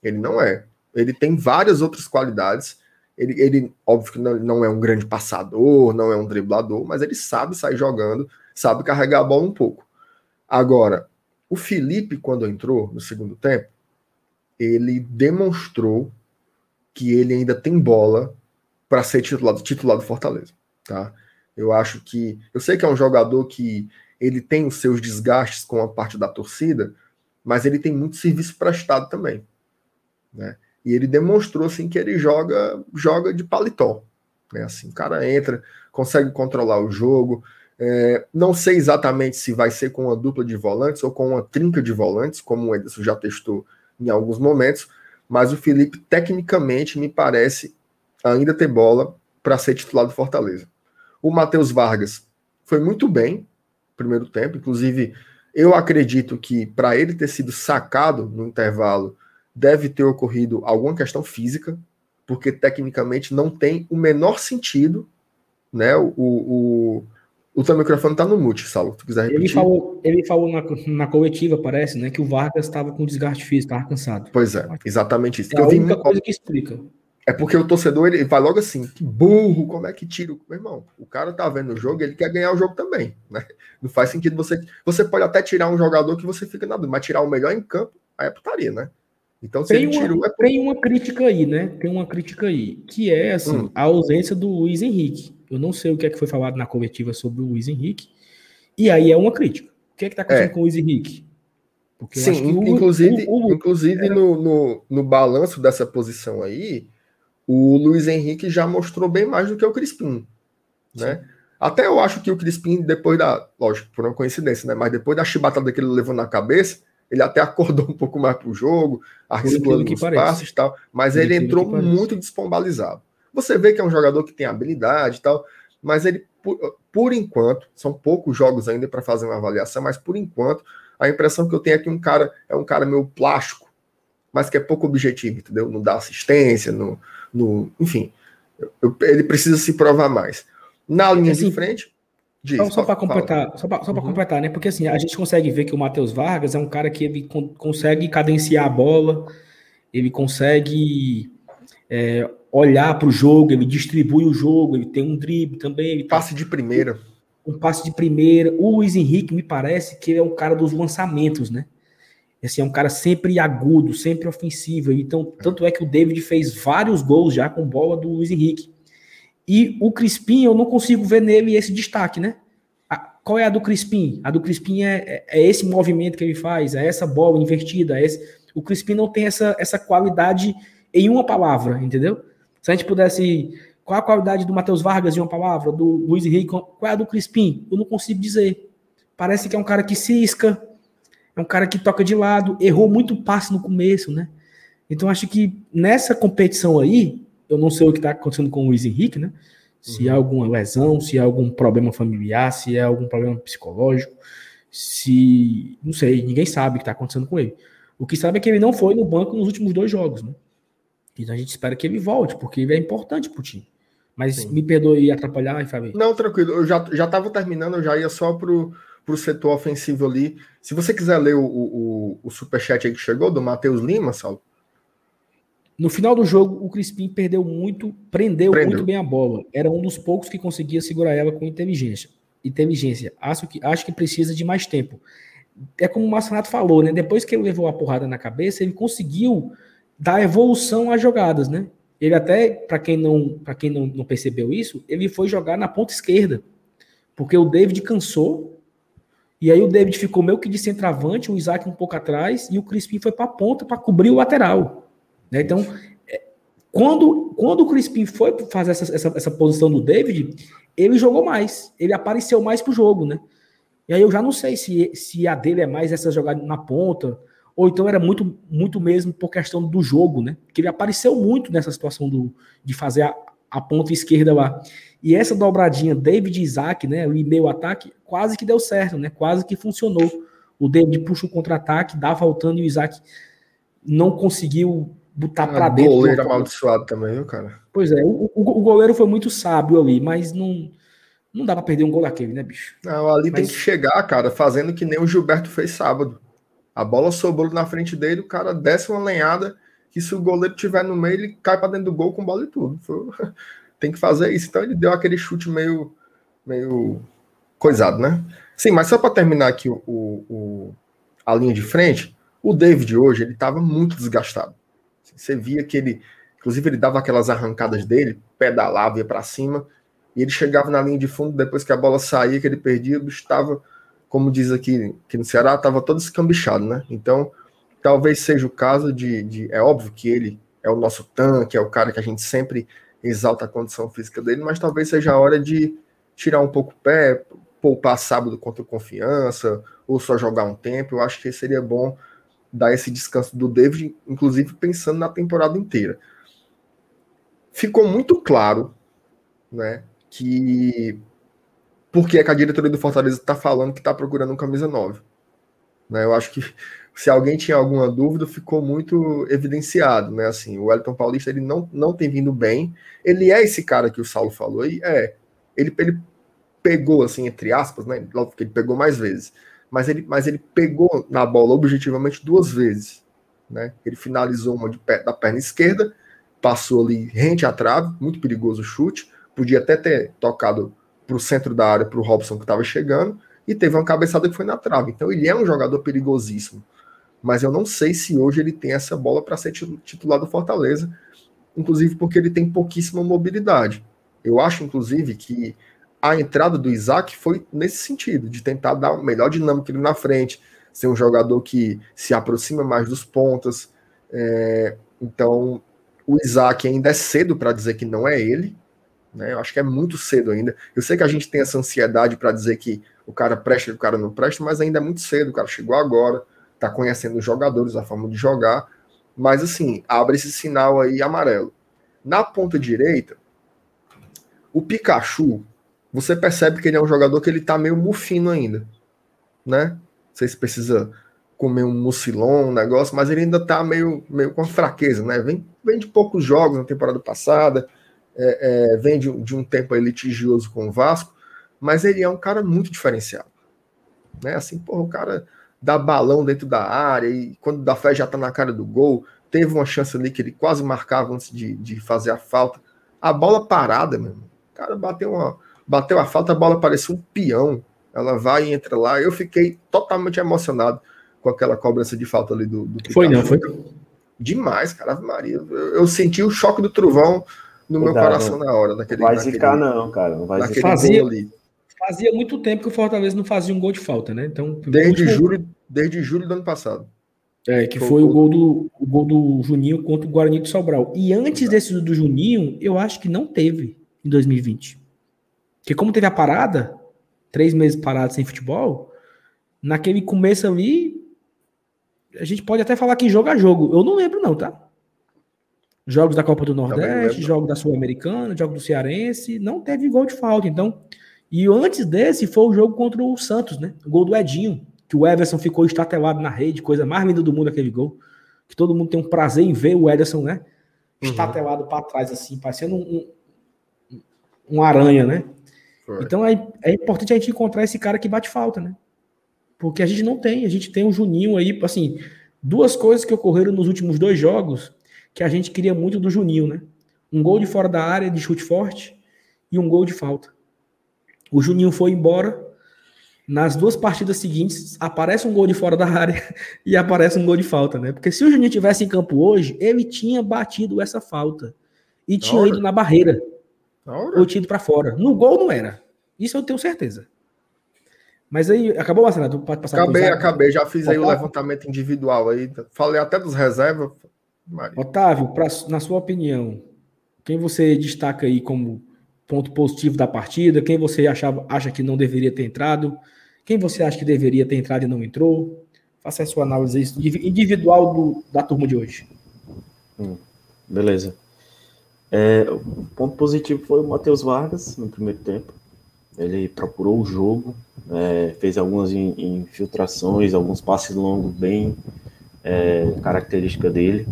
Ele não é. Ele tem várias outras qualidades. Ele, ele óbvio que não, não é um grande passador, não é um driblador, mas ele sabe sair jogando, sabe carregar a bola um pouco. Agora, o Felipe, quando entrou no segundo tempo, ele demonstrou que ele ainda tem bola para ser titular, titular do Fortaleza. Tá? Eu acho que. Eu sei que é um jogador que ele tem os seus desgastes com a parte da torcida, mas ele tem muito serviço prestado também, né? E ele demonstrou assim que ele joga joga de paletó, né? Assim, o cara entra, consegue controlar o jogo. É, não sei exatamente se vai ser com uma dupla de volantes ou com uma trinca de volantes, como o Ederson já testou em alguns momentos, mas o Felipe tecnicamente me parece ainda ter bola para ser titular do Fortaleza. O Matheus Vargas foi muito bem, primeiro tempo. Inclusive, eu acredito que para ele ter sido sacado no intervalo, deve ter ocorrido alguma questão física, porque tecnicamente não tem o menor sentido, né? O, o, o teu microfone está no mute, Saulo, se tu quiser repetir. Ele falou, ele falou na, na coletiva, parece, né, que o Vargas estava com desgaste físico, estava cansado. Pois é, exatamente isso. É a única coisa que explica. É porque o torcedor ele vai logo assim, que burro, como é que tira o meu irmão? O cara tá vendo o jogo, ele quer ganhar o jogo também, né? Não faz sentido você você pode até tirar um jogador que você fica na dúvida, mas tirar o melhor em campo, aí é putaria, né? Então se tem ele tirou, uma, é... tem uma crítica aí, né? Tem uma crítica aí, que é assim, hum. a ausência do Luiz Henrique. Eu não sei o que é que foi falado na coletiva sobre o Luiz Henrique. E aí é uma crítica. O que é que tá acontecendo é. com o Luiz Henrique? Porque Sim, inclusive, o, o, inclusive era... no, no, no balanço dessa posição aí, o Luiz Henrique já mostrou bem mais do que o Crispim, né? Até eu acho que o Crispim, depois da. Lógico, por uma coincidência, né? Mas depois da chibatada que ele levou na cabeça, ele até (laughs) acordou um pouco mais pro jogo, arriscando os passes e tal. Mas ele entrou muito despombalizado. Você vê que é um jogador que tem habilidade e tal, mas ele, por, por enquanto, são poucos jogos ainda para fazer uma avaliação, mas por enquanto, a impressão que eu tenho é que um cara é um cara meio plástico, mas que é pouco objetivo, entendeu? Não dá assistência, não no, enfim, eu, ele precisa se provar mais. Na linha assim, de frente. Diz, então, só para completar, só para uhum. completar, né? Porque assim, a gente consegue ver que o Matheus Vargas é um cara que ele con consegue cadenciar a bola, ele consegue é, olhar para o jogo, ele distribui o jogo, ele tem um drible também. Ele passe de primeira. Um passe de primeira. O Luiz Henrique me parece que ele é um cara dos lançamentos, né? Assim, é um cara sempre agudo, sempre ofensivo. Então, tanto é que o David fez vários gols já com bola do Luiz Henrique. E o Crispim, eu não consigo ver nele esse destaque, né? A, qual é a do Crispim? A do Crispim é, é, é, esse movimento que ele faz, é essa bola invertida. É esse... O Crispim não tem essa, essa qualidade em uma palavra, entendeu? Se a gente pudesse. Qual a qualidade do Matheus Vargas em uma palavra? Do Luiz Henrique? Qual é a do Crispim? Eu não consigo dizer. Parece que é um cara que cisca, é um cara que toca de lado, errou muito passe no começo, né? Então acho que nessa competição aí, eu não sei o que está acontecendo com o Luiz Henrique, né? Se uhum. há alguma lesão, se há algum problema familiar, se há algum problema psicológico, se. Não sei, ninguém sabe o que está acontecendo com ele. O que sabe é que ele não foi no banco nos últimos dois jogos, né? Então a gente espera que ele volte, porque ele é importante pro time. Mas Sim. me perdoe atrapalhar, Fábio. Não, tranquilo. Eu já, já tava terminando, eu já ia só pro para o setor ofensivo ali. Se você quiser ler o, o, o superchat aí que chegou, do Matheus Lima, Saulo. No final do jogo, o Crispim perdeu muito, prendeu, prendeu, muito bem a bola. Era um dos poucos que conseguia segurar ela com inteligência. Inteligência. Acho que, acho que precisa de mais tempo. É como o Marcelo falou, né? Depois que ele levou a porrada na cabeça, ele conseguiu dar evolução às jogadas, né? Ele até, para quem não, para quem não, não percebeu isso, ele foi jogar na ponta esquerda, porque o David cansou e aí o David ficou meio que de centroavante, o Isaac um pouco atrás e o Crispim foi para a ponta para cobrir o lateral. Né? Então, é, quando, quando o Crispim foi fazer essa, essa, essa, posição do David, ele jogou mais, ele apareceu mais pro jogo, né? E aí eu já não sei se, se a dele é mais essa jogada na ponta, ou então era muito, muito mesmo por questão do jogo, né? Que ele apareceu muito nessa situação do, de fazer a, a ponta esquerda lá. E essa dobradinha David e Isaac, né? O meio ataque, quase que deu certo, né? Quase que funcionou. O David puxa o contra-ataque, dá faltando e o Isaac não conseguiu botar para dentro. O goleiro amaldiçoado também, viu, cara? Pois é, o, o, o, goleiro foi muito sábio ali, mas não, não dá para perder um gol daquele, né, bicho? Não, ali mas... tem que chegar, cara, fazendo que nem o Gilberto fez sábado. A bola sobrou na frente dele, o cara desce uma lenhada, que se o goleiro tiver no meio, ele cai para dentro do gol com bola e tudo. Foi... (laughs) Tem que fazer isso. Então ele deu aquele chute meio, meio coisado, né? Sim, mas só para terminar aqui o, o, a linha de frente, o David hoje ele estava muito desgastado. Você via que ele, inclusive, ele dava aquelas arrancadas dele, pedalava, ia para cima, e ele chegava na linha de fundo, depois que a bola saía, que ele perdia, estava como diz aqui, que no Ceará, estava todo escambichado, né? Então, talvez seja o caso de, de, É óbvio que ele é o nosso tanque, é o cara que a gente sempre exalta a condição física dele, mas talvez seja a hora de tirar um pouco o pé, poupar sábado contra confiança, ou só jogar um tempo. Eu acho que seria bom dar esse descanso do David, inclusive pensando na temporada inteira. Ficou muito claro né, que porque é que a diretoria do Fortaleza está falando que está procurando um camisa 9. Né, eu acho que se alguém tinha alguma dúvida, ficou muito evidenciado, né? Assim, o Wellington Paulista ele não, não tem vindo bem. Ele é esse cara que o Saulo falou e é. Ele, ele pegou, assim, entre aspas, né? Logo que ele pegou mais vezes. Mas ele, mas ele pegou na bola objetivamente duas vezes. Né? Ele finalizou uma de pé, da perna esquerda, passou ali rente à trave, muito perigoso o chute. Podia até ter tocado para o centro da área para o Robson que estava chegando e teve uma cabeçada que foi na trave. Então ele é um jogador perigosíssimo. Mas eu não sei se hoje ele tem essa bola para ser titular do Fortaleza, inclusive porque ele tem pouquíssima mobilidade. Eu acho, inclusive, que a entrada do Isaac foi nesse sentido, de tentar dar uma melhor dinâmica ali na frente, ser um jogador que se aproxima mais dos pontas. É, então, o Isaac ainda é cedo para dizer que não é ele, né? Eu acho que é muito cedo ainda. Eu sei que a gente tem essa ansiedade para dizer que o cara presta e o cara não presta, mas ainda é muito cedo. O cara chegou agora, está conhecendo os jogadores, a forma de jogar. Mas assim, abre esse sinal aí amarelo. Na ponta direita, o Pikachu, você percebe que ele é um jogador que ele tá meio mufino ainda, né? Não sei se precisa comer um mucilon, um negócio, mas ele ainda tá meio, meio com fraqueza, né? Vem, vem de poucos jogos na temporada passada, é, é, vem de, de, um tempo litigioso com o Vasco, mas ele é um cara muito diferenciado. Né? Assim, porra, o cara dá balão dentro da área e quando dá fé já tá na cara do gol. Teve uma chance ali que ele quase marcava antes de, de fazer a falta. A bola parada, meu irmão. O cara bateu, uma, bateu a falta, a bola parecia um peão. Ela vai e entra lá. Eu fiquei totalmente emocionado com aquela cobrança de falta ali do, do Foi não, foi? Demais, cara. Maria. Eu, eu senti o choque do trovão no meu coração na hora. Naquele, não vai zicar, não, cara. Não vai zicar. Fazia, fazia muito tempo que o Fortaleza não fazia um gol de falta, né? Então, desde, julho, desde julho do ano passado. É, que foi, foi o, gol do, o gol do Juninho contra o Guarani de Sobral. E antes Exato. desse do Juninho, eu acho que não teve em 2020. Porque como teve a parada, três meses parado sem futebol, naquele começo ali, a gente pode até falar que jogo a jogo. Eu não lembro não, tá? Jogos da Copa do Nordeste, jogos da Sul-Americana, jogos do Cearense, não teve gol de falta. Então, e antes desse foi o jogo contra o Santos, né? O gol do Edinho, que o Everson ficou estatelado na rede, coisa mais linda do mundo aquele gol. Que todo mundo tem um prazer em ver o Ederson, né? Uhum. Estatelado para trás, assim, parecendo um, um, um aranha, né? Foi. Então é, é importante a gente encontrar esse cara que bate falta, né? Porque a gente não tem, a gente tem o Juninho aí, assim, duas coisas que ocorreram nos últimos dois jogos que a gente queria muito do Juninho, né? Um gol de fora da área de chute forte e um gol de falta. O Juninho foi embora. Nas duas partidas seguintes, aparece um gol de fora da área (laughs) e aparece um gol de falta, né? Porque se o Juninho tivesse em campo hoje, ele tinha batido essa falta e da tinha hora. ido na barreira ou tido para fora. No gol não era. Isso eu tenho certeza. Mas aí, acabou, Marcelo? Pode passar Acabei, acabei. Já fiz Otávio. aí o levantamento individual aí. Falei até dos reservas. Otávio, pra, na sua opinião, quem você destaca aí como ponto positivo da partida? Quem você achava, acha que não deveria ter entrado? Quem você acha que deveria ter entrado e não entrou? Faça a sua análise individual do, da turma de hoje. Hum, beleza. É, o ponto positivo foi o Matheus Vargas no primeiro tempo. Ele procurou o jogo, é, fez algumas infiltrações, alguns passes longos bem é, característica dele.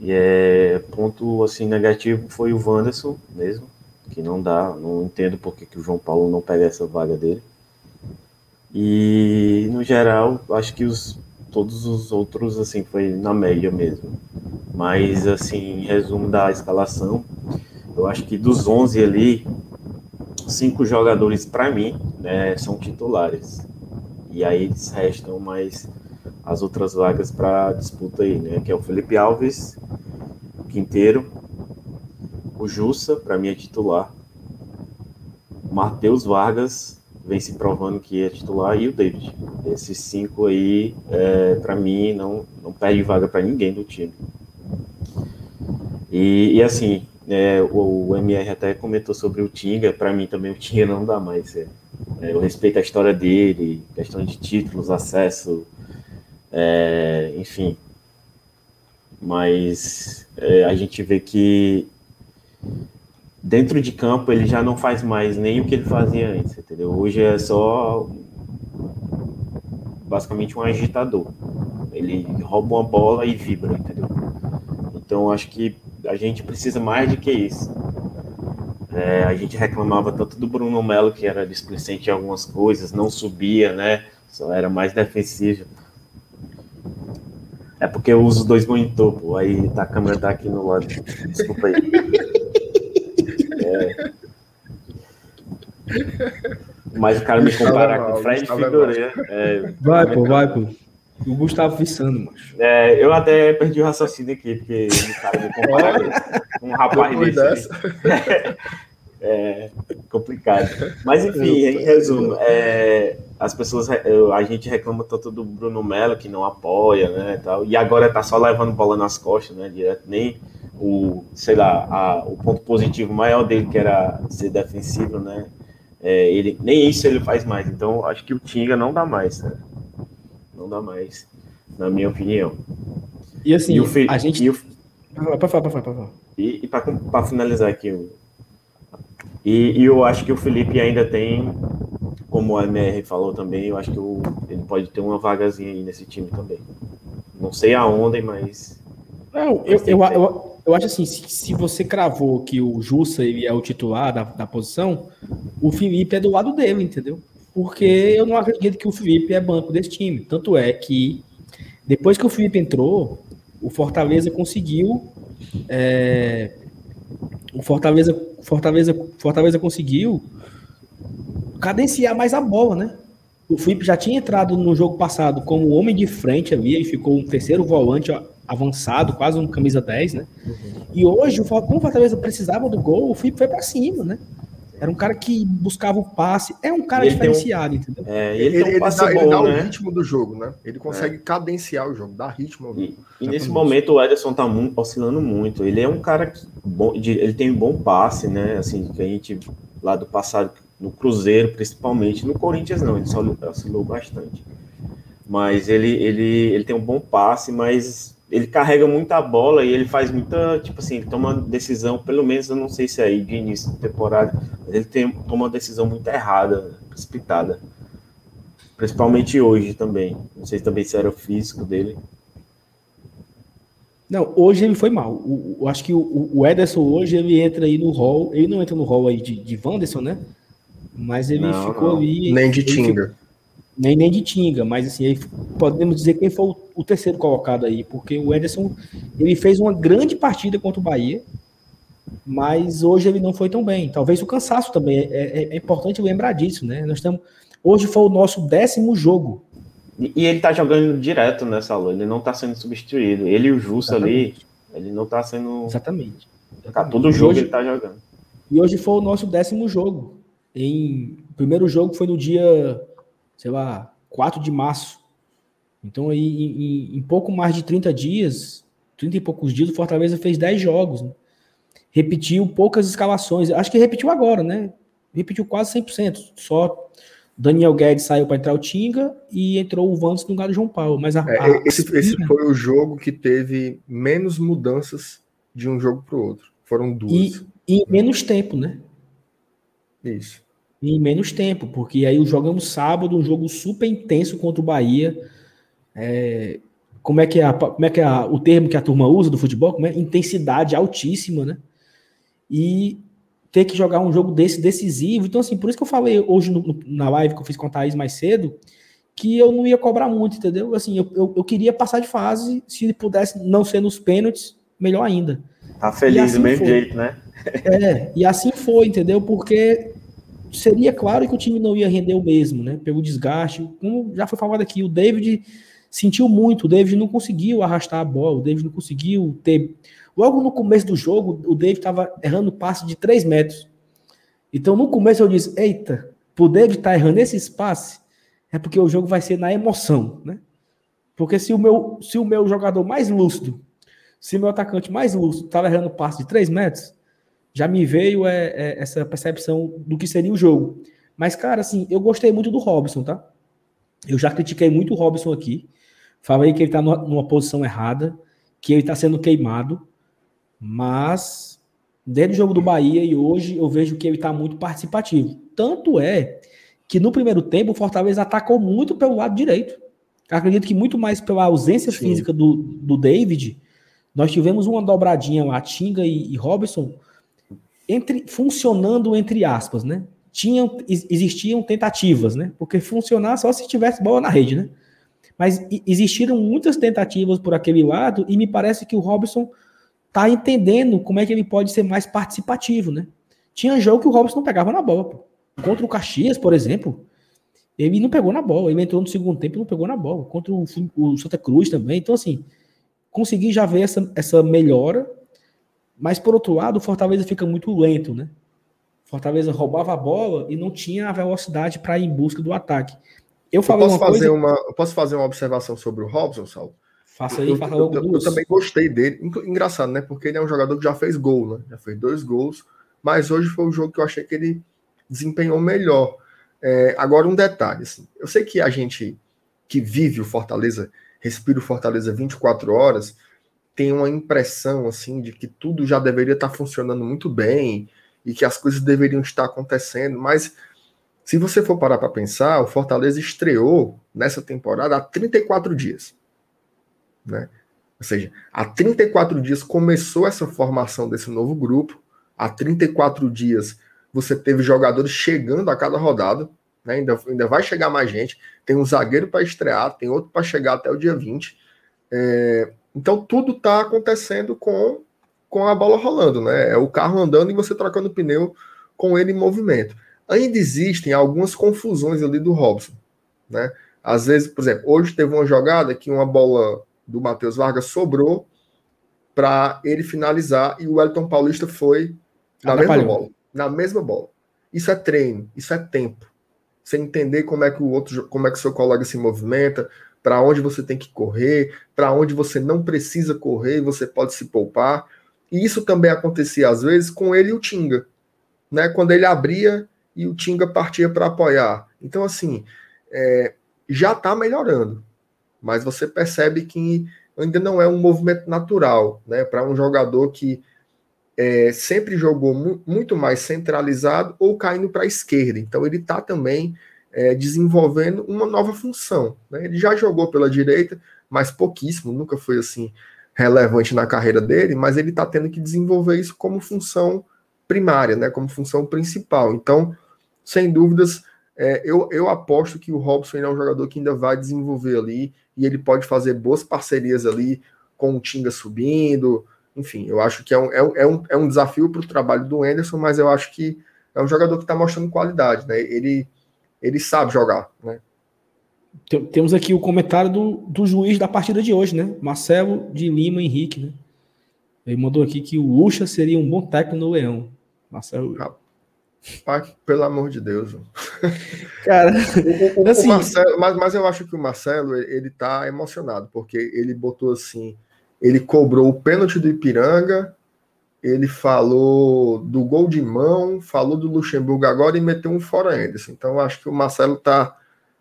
E é ponto assim negativo foi o Wanderson mesmo, que não dá, não entendo por que, o João Paulo não pega essa vaga dele. E no geral, acho que os todos os outros assim foi na média mesmo. Mas assim, resumo da escalação, eu acho que dos 11 ali, cinco jogadores para mim, né, são titulares. E aí restam mais as outras vagas para disputa aí, né, que é o Felipe Alves, o Quinteiro, o Jussa, para mim é titular. O Matheus Vargas vem se provando que é titular e o David. Esses cinco aí, é, para mim, não, não perde vaga para ninguém do time. E, e assim, é, o, o, MR até comentou sobre o Tinga, para mim também o Tinga não dá mais. É, é, eu respeito a história dele, questão de títulos, acesso, é, enfim. Mas é, a gente vê que dentro de campo ele já não faz mais nem o que ele fazia antes, entendeu? Hoje é só basicamente um agitador. Ele rouba uma bola e vibra, entendeu? Então acho que a gente precisa mais do que isso. É, a gente reclamava tanto do Bruno Melo, que era displicente em algumas coisas, não subia, né? Só era mais defensivo. É porque eu uso dois monitor, pô. Aí tá, a câmera tá aqui no lado. Desculpa aí. É. Mas o cara me comparar com o Fred Figueiredo. É, vai, pô, vai, pô. O Gustavo Vissando, macho. É, eu até perdi o raciocínio aqui, porque o cara me comparar com um rapaz desse. (laughs) é complicado. Mas enfim, em resumo, é, as pessoas, a gente reclama tanto do Bruno Melo que não apoia, né, tal, e agora tá só levando bola nas costas, né, direto, nem o, sei lá, a, o ponto positivo maior dele que era ser defensivo, né, é, ele, nem isso ele faz mais, então acho que o Tinga não dá mais, né? não dá mais, na minha opinião. E assim, e o, a gente... E o, Para falar, para falar, para falar. E, e para finalizar aqui, e, e, eu acho que o Felipe ainda tem, como o MR falou também, eu acho que o, ele pode ter uma vagazinha aí nesse time também. Não sei aonde, mas. Não, eu, eu, eu, eu, acho assim, se, se, você cravou que o Jussa ele é o titular da, da posição, o Felipe é do lado dele, entendeu? Porque eu não acredito que o Felipe é banco desse time. Tanto é que depois que o Felipe entrou, o Fortaleza conseguiu é, o Fortaleza, Fortaleza, Fortaleza conseguiu cadenciar mais a bola, né? O Felipe já tinha entrado no jogo passado como homem de frente ali, e ficou um terceiro volante avançado, quase um camisa 10, né? Uhum. E hoje, como o Fortaleza precisava do gol, o Felipe foi para cima, né? Era um cara que buscava o passe. É um cara diferenciado, um, entendeu? É, ele, ele, um ele, dá, ele dá né? o ritmo do jogo, né? Ele consegue é. cadenciar o jogo, dá ritmo ao jogo. E, e nesse momento o Ederson tá muito, oscilando muito. Ele é um cara que bom, de, ele tem um bom passe, né? Assim, que a gente lá do passado, no Cruzeiro principalmente, no Corinthians não, ele só oscilou bastante. Mas ele, ele, ele tem um bom passe, mas ele carrega muita bola e ele faz muita, tipo assim, ele toma decisão, pelo menos eu não sei se é aí de início de temporada, mas ele tem, toma uma decisão muito errada, precipitada. Principalmente hoje também. Não sei também se era o físico dele. Não, hoje ele foi mal. O, o acho que o, o, Ederson hoje ele entra aí no hall, ele não entra no hall aí de, de Wanderson, né? Mas ele não, ficou não. ali. Nem de Tinder. Nem, nem de Tinga, mas assim, podemos dizer quem foi o, o, terceiro colocado aí, porque o Ederson ele fez uma grande partida contra o Bahia, mas hoje ele não foi tão bem. Talvez o cansaço também, é, é, é importante lembrar disso, né? Nós estamos. Hoje foi o nosso décimo jogo. E, e ele tá jogando direto nessa aula, ele não tá sendo substituído. Ele e o Justo ali, ele não tá sendo. Exatamente. Tá, todo jogo hoje, ele tá jogando. E hoje foi o nosso décimo jogo. Em, o primeiro jogo foi no dia, sei lá, 4 de março. Então, aí, em, em pouco mais de 30 dias, 30 e poucos dias, o Fortaleza fez 10 jogos. Né? Repetiu poucas escalações. Acho que repetiu agora, né? Repetiu quase 100%. Só Daniel Guedes saiu para entrar o Tinga e entrou o Vantos no lugar do João Paulo. Mas a, é, esse, esse, foi o jogo que teve menos mudanças de um jogo para o outro. Foram duas. E, e em menos tempo, né? Isso. Em menos tempo, porque aí jogamos sábado, um jogo super intenso contra o Bahia. É, como é que é, a, como é, que é a, o termo que a turma usa do futebol? Como é? Intensidade altíssima, né? E ter que jogar um jogo desse decisivo. Então, assim, por isso que eu falei hoje no, na live que eu fiz com a Thaís mais cedo, que eu não ia cobrar muito, entendeu? Assim, eu, eu, eu queria passar de fase, se pudesse não ser nos pênaltis, melhor ainda. Tá feliz assim do mesmo foi. jeito, né? É, e assim foi, entendeu? Porque seria claro que o time não ia render o mesmo, né? Pelo desgaste. Como já foi falado aqui, o David sentiu muito, o David não conseguiu arrastar a bola, o David não conseguiu ter Logo no começo do jogo, o David estava errando passe de 3 metros. Então, no começo, eu disse: Eita, o David estar tá errando esse espaço, é porque o jogo vai ser na emoção, né? Porque se o meu, se o meu jogador mais lúcido, se o meu atacante mais lúcido estava errando passe de 3 metros, já me veio é, é, essa percepção do que seria o jogo. Mas, cara, assim, eu gostei muito do Robson, tá? Eu já critiquei muito o Robson aqui. Falei que ele está numa posição errada, que ele está sendo queimado. Mas, desde o jogo do Bahia e hoje, eu vejo que ele está muito participativo. Tanto é que no primeiro tempo o Fortaleza atacou muito pelo lado direito. Acredito que muito mais pela ausência Sim. física do, do David, nós tivemos uma dobradinha lá, Tinga e, e Robson, entre, funcionando entre aspas, né? Tinham, existiam tentativas, né? Porque funcionar só se tivesse bola na rede, né? Mas existiram muitas tentativas por aquele lado e me parece que o Robson tá entendendo como é que ele pode ser mais participativo, né? Tinha jogo que o Robson não pegava na bola. Pô. Contra o Caxias, por exemplo, ele não pegou na bola. Ele entrou no segundo tempo e não pegou na bola. Contra o, o Santa Cruz também. Então, assim, consegui já ver essa, essa melhora. Mas, por outro lado, o Fortaleza fica muito lento, né? Fortaleza roubava a bola e não tinha a velocidade para ir em busca do ataque. Eu, falei eu posso uma fazer coisa... uma, eu posso fazer uma observação sobre o Robson, Saulo? Faça aí, faça logo eu, eu, eu, também gostei dele. Engraçado, né? Porque ele é um jogador que já fez gol, né? Já fez dois gols. Mas hoje foi o jogo que eu achei que ele desempenhou melhor. É, agora, um detalhe. Assim, eu sei que a gente que vive o Fortaleza, respira o Fortaleza 24 horas, tem uma impressão assim de que tudo já deveria estar funcionando muito bem e que as coisas deveriam estar acontecendo, mas se você for parar para pensar, o Fortaleza estreou nessa temporada há 34 dias. Né? Ou seja, há 34 dias começou essa formação desse novo grupo, há 34 dias você teve jogadores chegando a cada rodada, né? ainda, ainda vai chegar mais gente, tem um zagueiro para estrear, tem outro para chegar até o dia 20. É, então tudo está acontecendo com, com a bola rolando, né? É o carro andando e você trocando pneu com ele em movimento. Ainda existem algumas confusões ali do Robson, né? Às vezes, por exemplo, hoje teve uma jogada que uma bola do Matheus Vargas sobrou para ele finalizar e o Wellington Paulista foi na mesma bola. Na mesma bola. Isso é treino, isso é tempo. Você entender como é que o outro, como é que o seu colega se movimenta, para onde você tem que correr, para onde você não precisa correr você pode se poupar. E isso também acontecia às vezes com ele e o Tinga, né? Quando ele abria e o Tinga partia para apoiar. Então assim, é, já está melhorando mas você percebe que ainda não é um movimento natural, né? Para um jogador que é, sempre jogou mu muito mais centralizado ou caindo para a esquerda. Então ele está também é, desenvolvendo uma nova função. Né? Ele já jogou pela direita, mas pouquíssimo, nunca foi assim relevante na carreira dele, mas ele está tendo que desenvolver isso como função primária, né? Como função principal. Então, sem dúvidas, é, eu, eu aposto que o Robson é um jogador que ainda vai desenvolver ali e ele pode fazer boas parcerias ali com o Tinga subindo. Enfim, eu acho que é um, é um, é um, é desafio para o trabalho do Anderson, mas eu acho que é um jogador que está mostrando qualidade, né? Ele, ele sabe jogar, né? Temos aqui o comentário do, do juiz da partida de hoje, né? Marcelo de Lima Henrique, né? Ele mandou aqui que o Lucha seria um bom técnico no Leão. Marcelo. Pai, pelo amor de Deus. (laughs) Cara, o, o, assim, o Marcelo, mas, mas eu acho que o Marcelo ele tá emocionado, porque ele botou assim: ele cobrou o pênalti do Ipiranga, ele falou do gol de mão, falou do Luxemburgo agora e meteu um fora Anderson. Então eu acho que o Marcelo tá.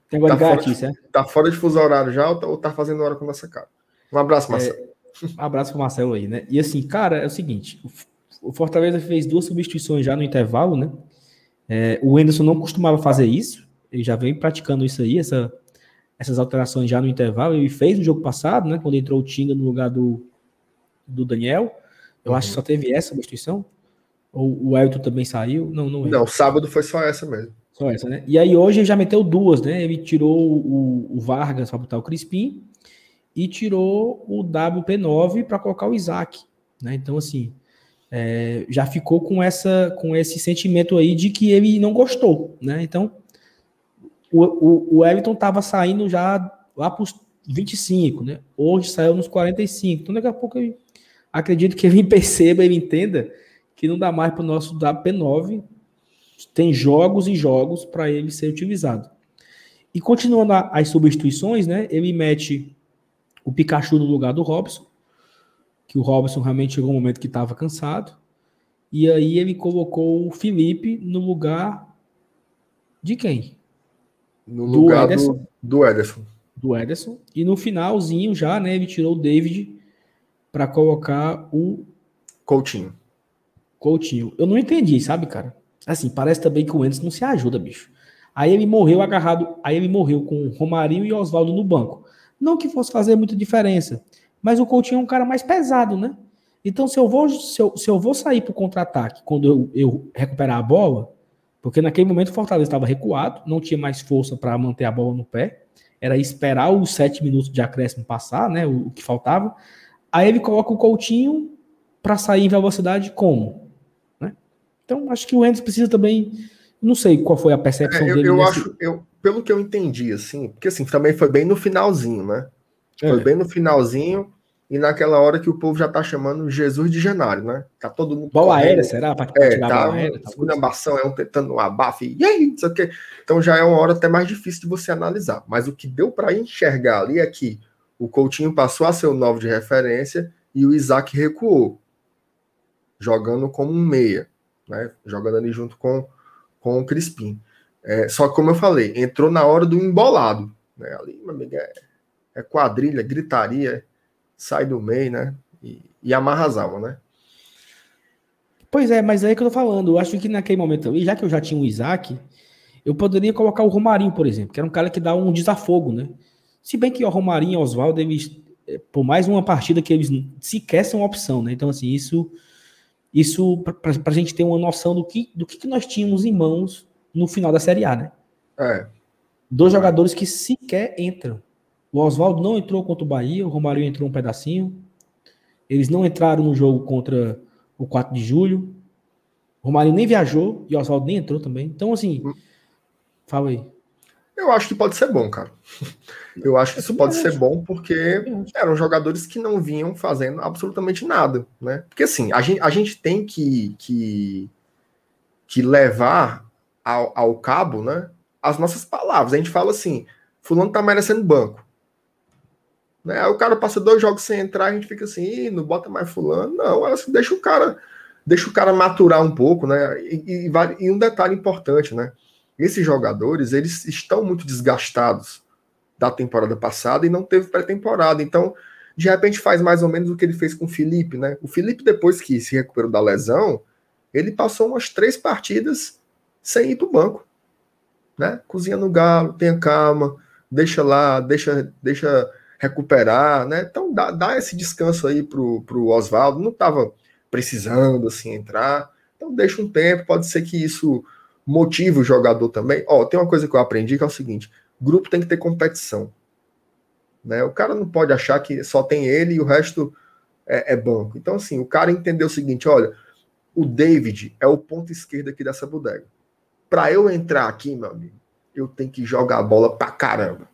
Tem tá, fora de, tá fora de fuso horário já ou tá, ou tá fazendo hora com nossa cara. Um abraço, Marcelo. É, um abraço pro Marcelo aí, né? E assim, cara, é o seguinte: o Fortaleza fez duas substituições já no intervalo, né? É, o Enderson não costumava fazer isso, ele já vem praticando isso aí, essa, essas alterações já no intervalo. Ele fez no jogo passado, né? Quando entrou o Tinga no lugar do, do Daniel. Eu acho que só teve essa substituição. Ou o Elton também saiu? Não, não. É. Não, sábado foi só essa mesmo. Só essa, né? E aí hoje ele já meteu duas, né? Ele tirou o, o Vargas para botar o Crispim e tirou o WP9 para colocar o Isaac, né? Então assim, é, já ficou com essa com esse sentimento aí de que ele não gostou, né? Então o, o, o Everton estava saindo já lá para os 25, né? Hoje saiu nos 45. Então daqui a pouco eu acredito que ele perceba, ele entenda que não dá mais para o nosso WP9. Tem jogos e jogos para ele ser utilizado. E continuando as substituições, né? Ele mete o Pikachu no lugar do Robson, que o Robson realmente chegou um momento que estava cansado. E aí ele colocou o Felipe no lugar de quem? No do lugar Ederson, do, do Ederson. Do Ederson. E no finalzinho já, né, ele tirou o David para colocar o Coutinho. Coutinho. Eu não entendi, sabe, cara? Assim, parece também que o Ederson não se ajuda, bicho. Aí ele morreu agarrado, aí ele morreu com Romarinho e Oswaldo no banco. Não que fosse fazer muita diferença, mas o Coutinho é um cara mais pesado, né? Então, se eu vou, se eu, se eu vou sair para o contra-ataque quando eu, eu, recuperar a bola, porque naquele momento o Fortaleza estava recuado, não tinha mais força para manter a bola no pé, era esperar os sete minutos de acréscimo passar, né? O, o que faltava. Aí ele coloca o Coutinho para sair em velocidade como? Né? Então, acho que o Endes precisa também. Não sei qual foi a percepção é, eu, dele. Eu nesse... acho, eu, pelo que eu entendi, assim, porque assim, também foi bem no finalzinho, né? É. Foi bem no finalzinho e naquela hora que o povo já tá chamando Jesus de Janário, né? Tá todo mundo. Bola aérea, será? Pra, pra é, tá, bola aérea, tá esculhambação, é um tentando um abafe, e aí, não sei o Então já é uma hora até mais difícil de você analisar. Mas o que deu para enxergar ali é que o Coutinho passou a ser o novo de referência e o Isaac recuou, jogando como um meia, né? Jogando ali junto com, com o Crispim. É, só que, como eu falei, entrou na hora do embolado. Né? Ali, meu amigo, é, é quadrilha, gritaria, sai do meio, né? E, e amarra as almas, né? Pois é, mas é aí que eu tô falando. Eu acho que naquele momento ali, já que eu já tinha o Isaac, eu poderia colocar o Romarinho, por exemplo, que era um cara que dá um desafogo, né? Se bem que o Romarinho e o Oswaldo, eles, é, por mais uma partida que eles sequer são opção, né? Então, assim, isso, isso para a gente ter uma noção do que, do que nós tínhamos em mãos no final da Série A, né? É. Dois jogadores que sequer entram. O Oswaldo não entrou contra o Bahia, o Romário entrou um pedacinho. Eles não entraram no jogo contra o 4 de julho. O Romário nem viajou e o Oswaldo nem entrou também. Então, assim, hum. fala aí. Eu acho que pode ser bom, cara. (laughs) Eu acho que isso pode ser bom porque eram jogadores que não vinham fazendo absolutamente nada, né? Porque assim, a gente, a gente tem que, que, que levar ao, ao cabo, né? As nossas palavras. A gente fala assim, fulano tá merecendo banco. Né? Aí o cara passa dois jogos sem entrar, a gente fica assim, não bota mais fulano. Não, assim, deixa o cara, deixa o cara maturar um pouco, né? E, e, e, um detalhe importante, né? Esses jogadores, eles estão muito desgastados da temporada passada e não teve pré-temporada. Então, de repente faz mais ou menos o que ele fez com o Felipe, né? O Felipe, depois que se recuperou da lesão, ele passou umas três partidas sem ir para o banco. Né? Cozinha no galo, tenha calma, deixa lá, deixa, deixa recuperar, né? Então dá, dá esse descanso aí pro, pro Oswaldo, não estava precisando assim entrar, então deixa um tempo, pode ser que isso motiva o jogador também. Ó, tem uma coisa que eu aprendi que é o seguinte: grupo tem que ter competição. Né? O cara não pode achar que só tem ele e o resto é, é banco. Então, assim, o cara entendeu o seguinte: olha, o David é o ponto esquerdo aqui dessa bodega. Para eu entrar aqui, meu amigo, eu tenho que jogar a bola pra caramba.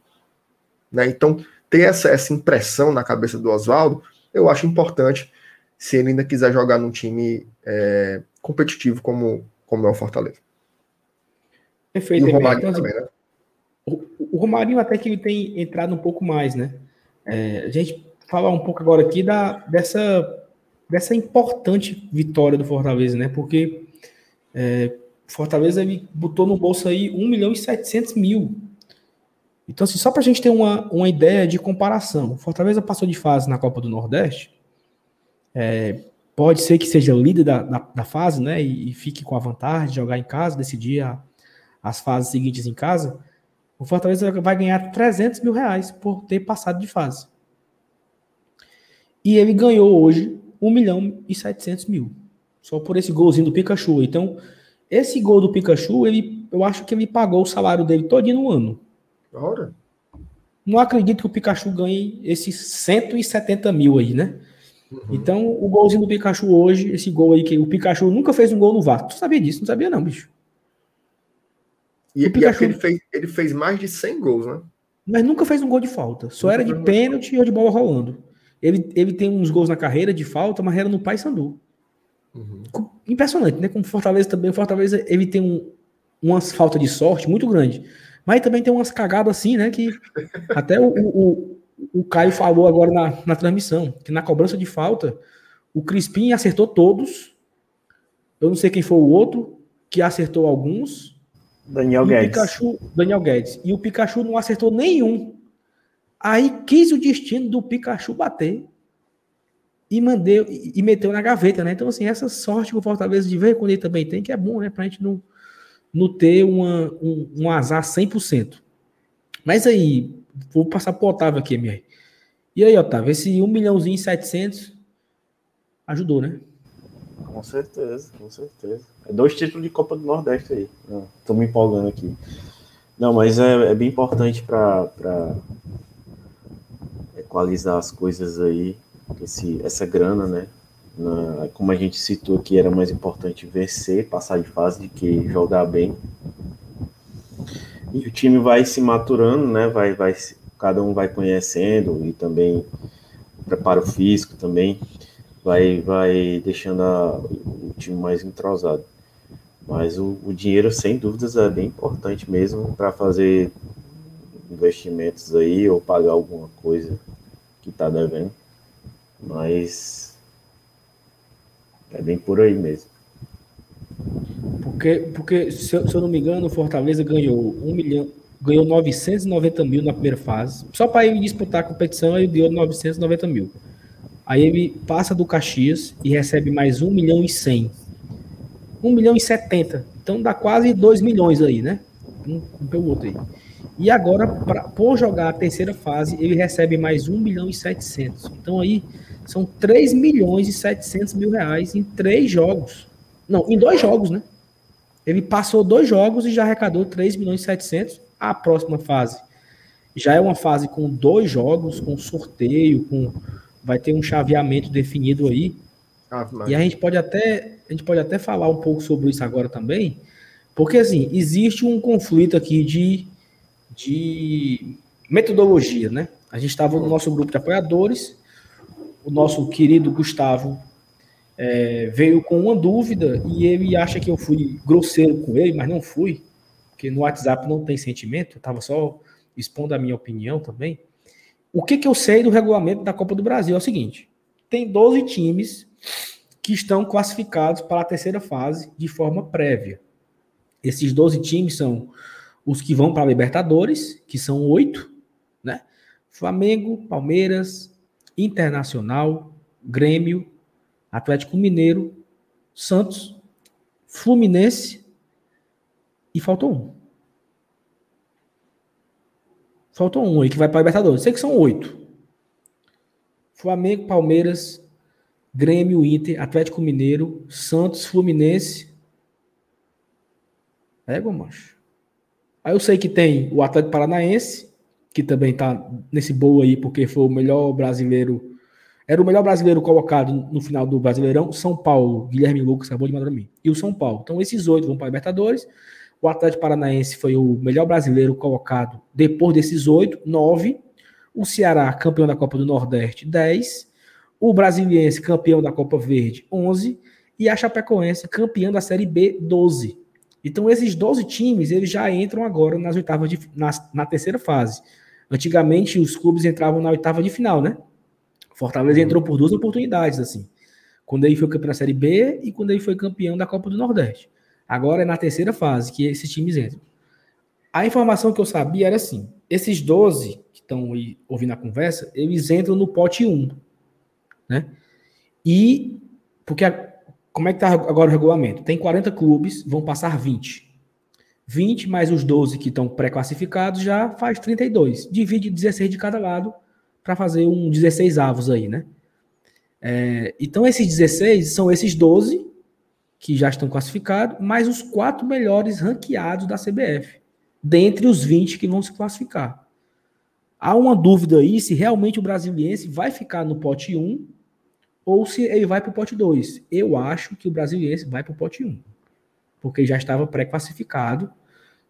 Né? Então, ter essa, essa impressão na cabeça do Oswaldo, eu acho importante se ele ainda quiser jogar num time é, competitivo como, como é o Fortaleza. Perfeito. E o Romarinho então, também, né? O, o, Romarinho até que ele tem entrado um pouco mais, né? É, a gente falar um pouco agora aqui da, dessa, dessa importante vitória do Fortaleza, né? Porque é, Fortaleza ele botou no bolso aí 1 milhão e 700 mil. Então, assim, só para a gente ter uma, uma ideia de comparação, Fortaleza passou de fase na Copa do Nordeste. É, pode ser que seja o líder da, da, da fase, né? E, e, fique com a vantagem de jogar em casa, decidir a, as fases seguintes em casa. O Fortaleza vai ganhar 300 mil reais por ter passado de fase. E ele ganhou hoje 1 milhão e 700 mil. Só por esse golzinho do Pikachu. Então, esse gol do Pikachu, ele, eu acho que ele pagou o salário dele todinho no ano. Ora. Não acredito que o Pikachu ganhe esses 170 mil aí, né? Uhum. Então, o golzinho do Pikachu hoje, esse gol aí, que o Pikachu nunca fez um gol no VAR. Tu sabia disso? Não sabia não, bicho. E, o Pikachu... ele, fez, ele fez mais de 100 gols, né? Mas nunca fez um gol de falta. Só era de pênalti ou de bola rolando. Ele, ele tem uns gols na carreira de falta, mas era no Paysandu. Uhum. Impressionante, né? Como Fortaleza também, o Fortaleza ele tem um, umas falta de sorte muito grande. Mas também tem umas cagadas assim, né? Que (laughs) até o, o, o Caio falou agora na, na transmissão, que na cobrança de falta, o Crispim acertou todos. Eu não sei quem foi o outro, que acertou alguns. Daniel Guedes. Pikachu, Daniel Guedes. E o Pikachu não acertou nenhum. Aí quis o destino do Pikachu bater e mandeu e meteu na gaveta, né? Então, assim, essa sorte que o Fortaleza de ver quando ele também tem, que é bom, né? Pra gente não, não ter uma, um, um azar 100%. Mas aí, vou passar pro Otávio aqui, minha. E aí, Otávio, esse 1 milhãozinho e 700 ajudou, né? Com certeza, com certeza. É dois títulos de Copa do Nordeste aí. Tô me empolgando aqui. Não, mas é, é bem importante para equalizar as coisas aí, esse, essa grana, né? Na, como a gente citou aqui, era mais importante vencer, passar de fase, de que jogar bem. E o time vai se maturando, né? Vai, vai, cada um vai conhecendo e também preparo físico também vai, vai deixando a, o time mais entrosado. Mas o, o dinheiro, sem dúvidas, é bem importante mesmo para fazer investimentos aí ou pagar alguma coisa que está devendo. Mas é bem por aí mesmo. Porque, porque se, eu, se eu não me engano, o Fortaleza ganhou um milhão, ganhou 990 mil na primeira fase. Só para ele disputar a competição, ele deu 990 mil. Aí ele passa do Caxias e recebe mais 1 milhão e 100. 1 milhão e 70. Então dá quase 2 milhões aí, né? Um, um pelo outro aí. E agora, pra, por jogar a terceira fase, ele recebe mais 1 milhão e 700. Então aí são 3 milhões e 700 mil reais em três jogos. Não, em dois jogos, né? Ele passou dois jogos e já arrecadou 3 milhões e 700. A próxima fase já é uma fase com dois jogos, com sorteio, com vai ter um chaveamento definido aí. Ah, e a gente pode até a gente pode até falar um pouco sobre isso agora também, porque assim existe um conflito aqui de de metodologia, né? A gente estava no nosso grupo de apoiadores, o nosso querido Gustavo é, veio com uma dúvida e ele acha que eu fui grosseiro com ele, mas não fui, porque no WhatsApp não tem sentimento, eu estava só expondo a minha opinião também. O que, que eu sei do regulamento da Copa do Brasil é o seguinte: tem 12 times que estão classificados para a terceira fase de forma prévia. Esses 12 times são os que vão para a Libertadores, que são oito, né? Flamengo, Palmeiras, Internacional, Grêmio, Atlético Mineiro, Santos, Fluminense e faltou um. Faltou um aí que vai para a Libertadores. Sei que são oito. Flamengo, Palmeiras, Grêmio, Inter, Atlético Mineiro, Santos, Fluminense Égua, macho. Aí eu sei que tem o Atlético Paranaense, que também tá nesse boa aí, porque foi o melhor brasileiro. Era o melhor brasileiro colocado no final do Brasileirão. São Paulo, Guilherme Lucas acabou de mandar mim. E o São Paulo. Então, esses oito vão para a Libertadores. O Atlético Paranaense foi o melhor brasileiro colocado depois desses oito, nove. O Ceará, campeão da Copa do Nordeste, dez. O Brasiliense, campeão da Copa Verde, onze. E a Chapecoense, campeão da Série B, doze. Então, esses 12 times, eles já entram agora nas oitavas de, na, na terceira fase. Antigamente, os clubes entravam na oitava de final, né? Fortaleza entrou por duas oportunidades, assim. Quando ele foi campeão da Série B e quando ele foi campeão da Copa do Nordeste. Agora é na terceira fase que esses times entram. A informação que eu sabia era assim: esses 12 que estão ouvindo a conversa, eles entram no pote 1. Né? E porque a, como é que está agora o regulamento? Tem 40 clubes, vão passar 20. 20 mais os 12 que estão pré-classificados já faz 32. Divide 16 de cada lado para fazer um 16 avos aí, né? É, então esses 16 são esses 12 que já estão classificados, mais os quatro melhores ranqueados da CBF, dentre os 20 que vão se classificar. Há uma dúvida aí se realmente o brasiliense vai ficar no pote 1 ou se ele vai para o pote 2. Eu acho que o Brasiliense vai para o pote 1, porque já estava pré-classificado.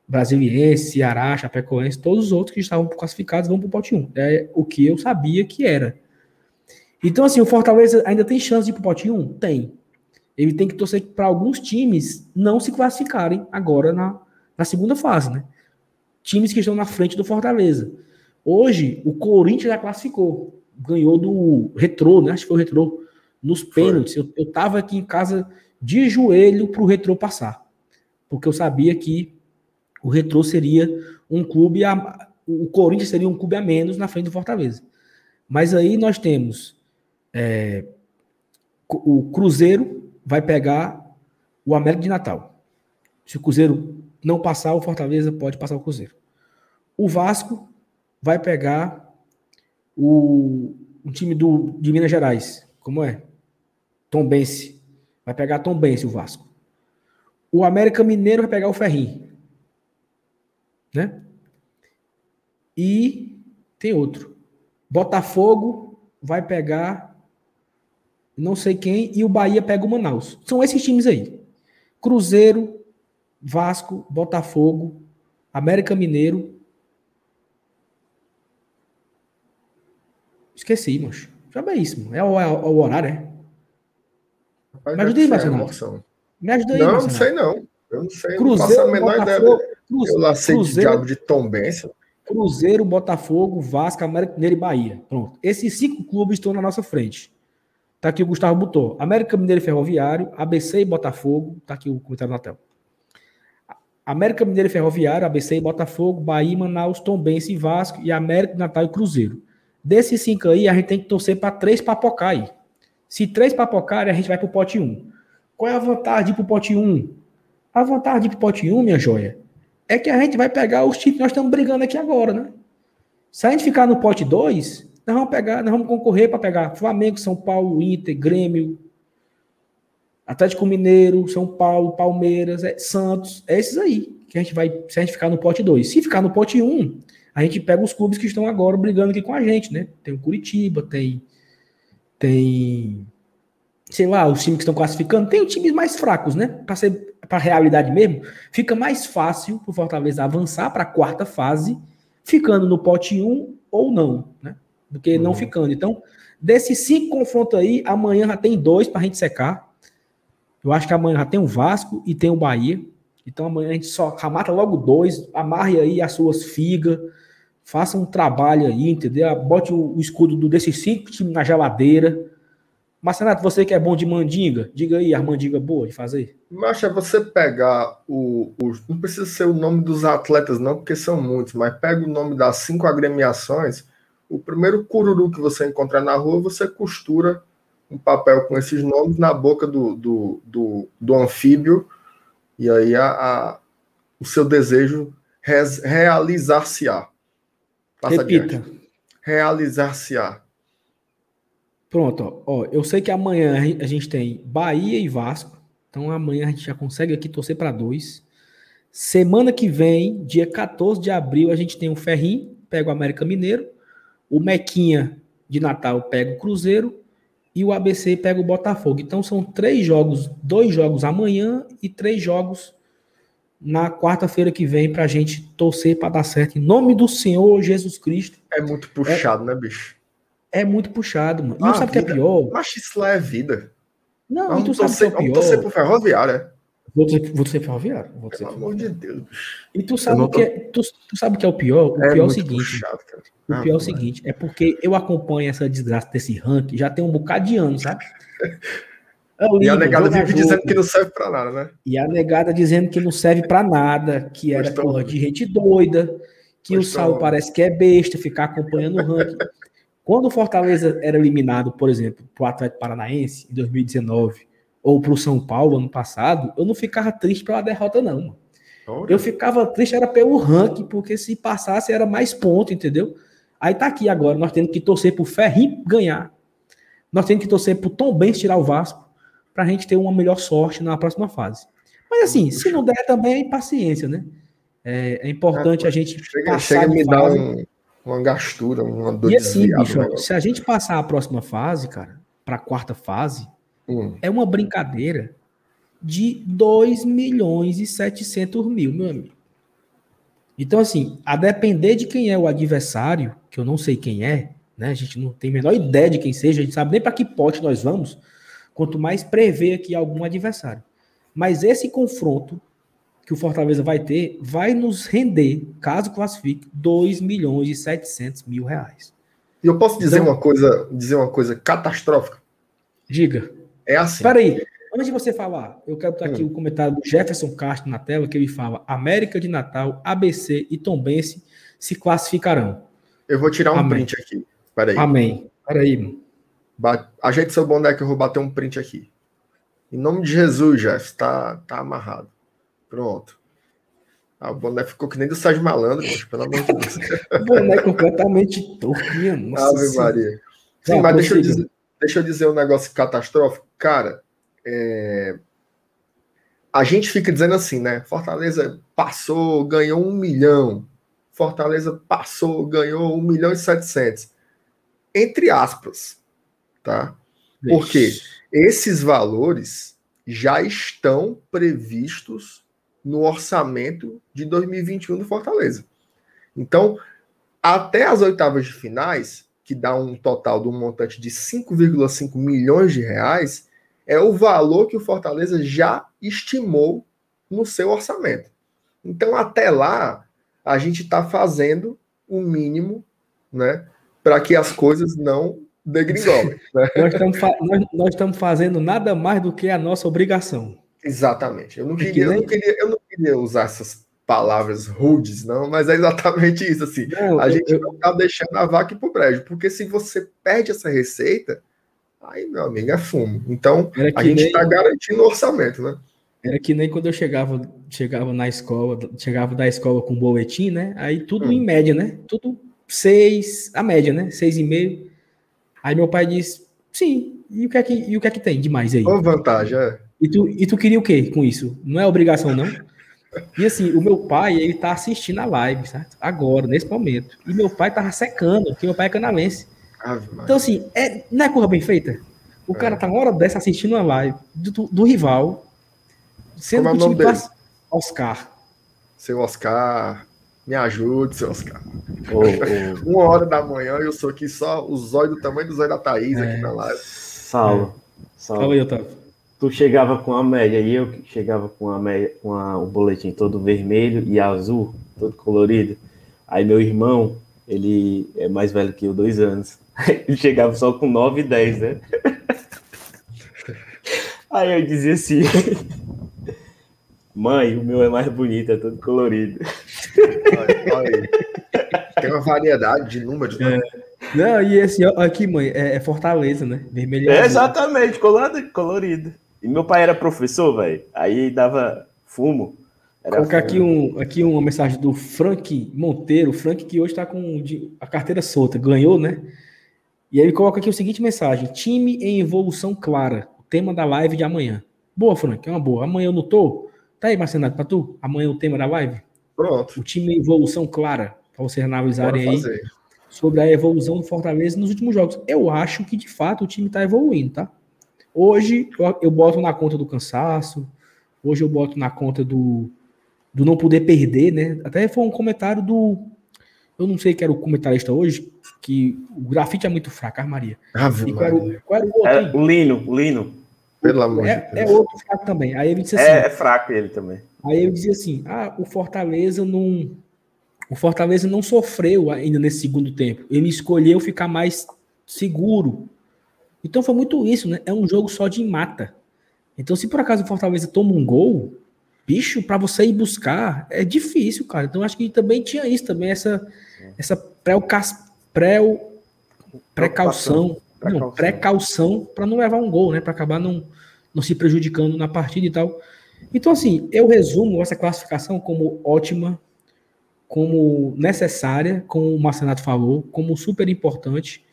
Brasiliense, Ceará, Chapecoense, todos os outros que estavam classificados vão para o pote 1. É o que eu sabia que era. Então, assim, o Fortaleza ainda tem chance de ir para o pote 1? Tem. Ele tem que torcer para alguns times não se classificarem agora na, na segunda fase, né? Times que estão na frente do Fortaleza. Hoje, o Corinthians já classificou. Ganhou do Retrô, né? Acho que foi o Retrô nos pênaltis. Eu, eu tava aqui em casa de joelho para o Retrô passar. Porque eu sabia que o Retrô seria um clube, a, o Corinthians seria um clube a menos na frente do Fortaleza. Mas aí nós temos é, o Cruzeiro vai pegar o América de Natal. Se o Cruzeiro não passar, o Fortaleza pode passar o Cruzeiro. O Vasco vai pegar o, o time do, de Minas Gerais. Como é? Tom Bense. Vai pegar Tom Bense o Vasco. O América Mineiro vai pegar o Ferrinho. Né? E tem outro. Botafogo vai pegar não sei quem e o Bahia pega o Manaus. São esses times aí. Cruzeiro, Vasco, Botafogo, América Mineiro. Esqueci, moço. Já é isso, mano. É o, é o horário, é? Me ajuda aí, Marcelo. Me ajuda aí, Não, Marcelo. não sei não. Eu não sei. Cruzeiro, não faço a menor Botafogo, ideia. Cruzeiro, eu lá sei Cruzeiro, diabo de. Cruzeiro, Botafogo, Vasco, América Mineiro e Bahia. Pronto. Esses cinco clubes estão na nossa frente. Tá aqui o Gustavo botou. América Mineiro e Ferroviário, ABC e Botafogo. Tá aqui o comentário na tela. América Mineiro e Ferroviário, ABC e Botafogo, Bahia, Manaus, Tombense e Vasco e América, Natal e Cruzeiro. Desses cinco aí, a gente tem que torcer para três papocar aí. Se três papocarem, a gente vai pro pote 1. Um. Qual é a vantagem de ir pro pote 1? Um? A vantagem de ir pro pote 1, um, minha joia, é que a gente vai pegar os títulos que nós estamos brigando aqui agora, né? Se a gente ficar no pote 2, nós vamos pegar, nós vamos concorrer para pegar Flamengo, São Paulo, Inter, Grêmio, Atlético Mineiro, São Paulo, Palmeiras, é, Santos, é esses aí que a gente vai, se a gente ficar no pote 2. Se ficar no pote 1, um, a gente pega os clubes que estão agora brigando aqui com a gente, né? Tem o Curitiba, tem tem sei lá, os times que estão classificando, tem times mais fracos, né? Para ser para realidade mesmo, fica mais fácil o Fortaleza avançar para a quarta fase, ficando no pote 1 ou não, né? Do que uhum. não ficando. Então, desses cinco confrontos aí, amanhã já tem dois para a gente secar. Eu acho que amanhã já tem o Vasco e tem o Bahia. Então amanhã a gente só mata logo dois, amarre aí as suas figas, faça um trabalho aí, entendeu? Bote o, o escudo do, desses cinco times na geladeira. Marcenato, você que é bom de mandinga, diga aí, a mandinga boa de fazer. Macha, você pegar o, o, Não precisa ser o nome dos atletas, não, porque são muitos, mas pega o nome das cinco agremiações. O primeiro cururu que você encontrar na rua, você costura um papel com esses nomes na boca do, do, do, do anfíbio, e aí a, a o seu desejo realizar-se-á. Repita. Realizar-se-á. Pronto, ó. Eu sei que amanhã a gente tem Bahia e Vasco. Então amanhã a gente já consegue aqui torcer para dois. Semana que vem, dia 14 de abril, a gente tem o Ferrim, pega o América Mineiro, o Mequinha de Natal pega o Cruzeiro e o ABC pega o Botafogo. Então são três jogos, dois jogos amanhã e três jogos na quarta-feira que vem para a gente torcer para dar certo. Em nome do Senhor Jesus Cristo. É muito puxado, é, né, bicho? É muito puxado, mano. E ah, não sabe o que é pior? Mas isso lá é vida. Não, vamos e tu sabe o que é pior? Vamos torcer pro ferroviário, Vou ser, vou ser ferroviário. Vou Pelo amor de Deus. E tu sabe, o que é, tu, tu, sabe o que é o pior? O é pior é o seguinte. Puxado, o ah, pior é o seguinte, é porque eu acompanho essa desgraça desse ranking já tem um bocado de anos, sabe? Lindo, (laughs) e a negada vive jogo. dizendo que não serve para nada, né? E a negada dizendo que não serve para nada, que era porra de gente doida, que o Saulo parece que é besta, ficar acompanhando o ranking. Quando o Fortaleza era eliminado, por exemplo, para o Atlético Paranaense em 2019 ou para o São Paulo ano passado, eu não ficava triste pela derrota, não. Eu ficava triste era pelo ranking, porque se passasse era mais ponto, entendeu? Aí tá aqui agora, nós temos que torcer pro Ferrinho ganhar. Nós temos que torcer pro Tom Benz tirar o Vasco, pra gente ter uma melhor sorte na próxima fase. Mas assim, se não der também é paciência, né? É, é importante é, a gente chega, passar chega a me dar um, uma gastura, uma dor E assim, bicho, se a gente passar a próxima fase, cara, pra quarta fase, Hum. É uma brincadeira de 2 milhões e 700 mil, meu amigo. Então, assim, a depender de quem é o adversário, que eu não sei quem é, né? A gente não tem a menor ideia de quem seja, a gente sabe nem para que pote nós vamos, quanto mais prever aqui algum adversário. Mas esse confronto que o Fortaleza vai ter vai nos render, caso classifique, 2 milhões e 700 mil reais. E eu posso dizer então, uma coisa, dizer uma coisa catastrófica? Diga. É assim. Espera aí. Antes de você falar, eu quero botar aqui hum. o comentário do Jefferson Castro na tela, que ele fala: América de Natal, ABC e Tombense se classificarão. Eu vou tirar um Amém. print aqui. Espera aí. Amém. Espera aí, mano. Ajeite seu boneco, eu vou bater um print aqui. Em nome de Jesus, Jeff, tá, tá amarrado. Pronto. Ah, o boné ficou que nem do Sérgio Malandro, poxa, pelo amor de Deus. (laughs) o boné completamente torto, Ave Maria. Sim, mas deixa eu, dizer, deixa eu dizer um negócio catastrófico. Cara, é... a gente fica dizendo assim, né? Fortaleza passou, ganhou um milhão. Fortaleza passou, ganhou um milhão e setecentos. Entre aspas, tá? Porque esses valores já estão previstos no orçamento de 2021 do Fortaleza. Então, até as oitavas de finais, que dá um total de um montante de 5,5 milhões de reais, é o valor que o Fortaleza já estimou no seu orçamento. Então, até lá, a gente está fazendo o mínimo, né, para que as coisas não degringolem. (laughs) Né? nós, estamos nós, nós, estamos fazendo nada mais do que a nossa obrigação. Exatamente. Eu não queria, eu não queria, eu não queria usar essas palavras rudes, não, mas é exatamente isso. Assim, não, a gente eu, não está deixando a vaca para o brejo, porque se você perde essa receita, Aí, meu amigo, é fumo. Então, a gente está nem... garantindo o orçamento, né? Era que nem quando eu chegava, chegava na escola, chegava da escola com boletim, né? Aí tudo hum. em média, né? Tudo seis, a média, né? Seis e meio. Aí meu pai disse, sim, e o que é que, e o que, é que tem demais aí? Qual vantagem, é? E tu, e tu queria o quê com isso? Não é obrigação, não? E assim, o meu pai, ele tá assistindo a live, certo? Agora, nesse momento. E meu pai tava secando, porque meu pai é canalense. Então, assim, é, não é curva bem feita? O é. cara tá uma hora dessa assistindo uma live do, do rival, sendo Como é que o time passa Oscar. Seu Oscar, me ajude, seu Oscar. Oh, (laughs) oh. uma hora da manhã eu sou aqui só o zóio do tamanho do zóio da Thaís é. aqui na live. Salve. Salve. Fala aí, Otávio. Tu chegava com a média e eu chegava com a média, com a, o boletim todo vermelho e azul, todo colorido. Aí meu irmão, ele é mais velho que eu, dois anos. (laughs) Ele chegava só com 9 e 10, né? (laughs) Aí eu dizia assim: Mãe, o meu é mais bonito, é todo colorido. Olha, olha. Tem uma variedade de números, né? É. Não, e esse aqui, mãe, é, é Fortaleza, né? Vermelho. É, exatamente, colorido, colorido. E meu pai era professor, velho. Aí dava fumo. Era Colocar fumo. aqui, um, aqui uma mensagem do Frank Monteiro. Frank que hoje está com a carteira solta. Ganhou, né? E aí ele coloca aqui o seguinte mensagem: time em evolução clara, o tema da live de amanhã. Boa, Frank, é uma boa. Amanhã eu não tô, Tá aí, Marcenato, para tu? Amanhã o tema da live? Pronto. O time evolução clara, para vocês analisarem aí sobre a evolução do Fortaleza nos últimos jogos. Eu acho que, de fato, o time está evoluindo, tá? Hoje eu, eu boto na conta do cansaço, hoje eu boto na conta do, do não poder perder, né? Até foi um comentário do. Eu não sei quem era o comentarista hoje, que o grafite é muito fraco, Armaria. Ave e qual era, o, qual era o outro? É, o Lino, o Lino. Pelo amor é, de Deus. É outro fraco também. Aí ele disse assim. É, é fraco ele também. Aí eu dizia assim: ah, o Fortaleza não. O Fortaleza não sofreu ainda nesse segundo tempo. Ele escolheu ficar mais seguro. Então foi muito isso, né? É um jogo só de mata. Então, se por acaso o Fortaleza toma um gol, bicho, para você ir buscar é difícil, cara. Então acho que também tinha isso, também essa essa pré, pré precaução, não, precaução para não levar um gol, né, para acabar não, não se prejudicando na partida e tal. Então assim, eu resumo essa classificação como ótima, como necessária, como o Marcenato falou, como super importante.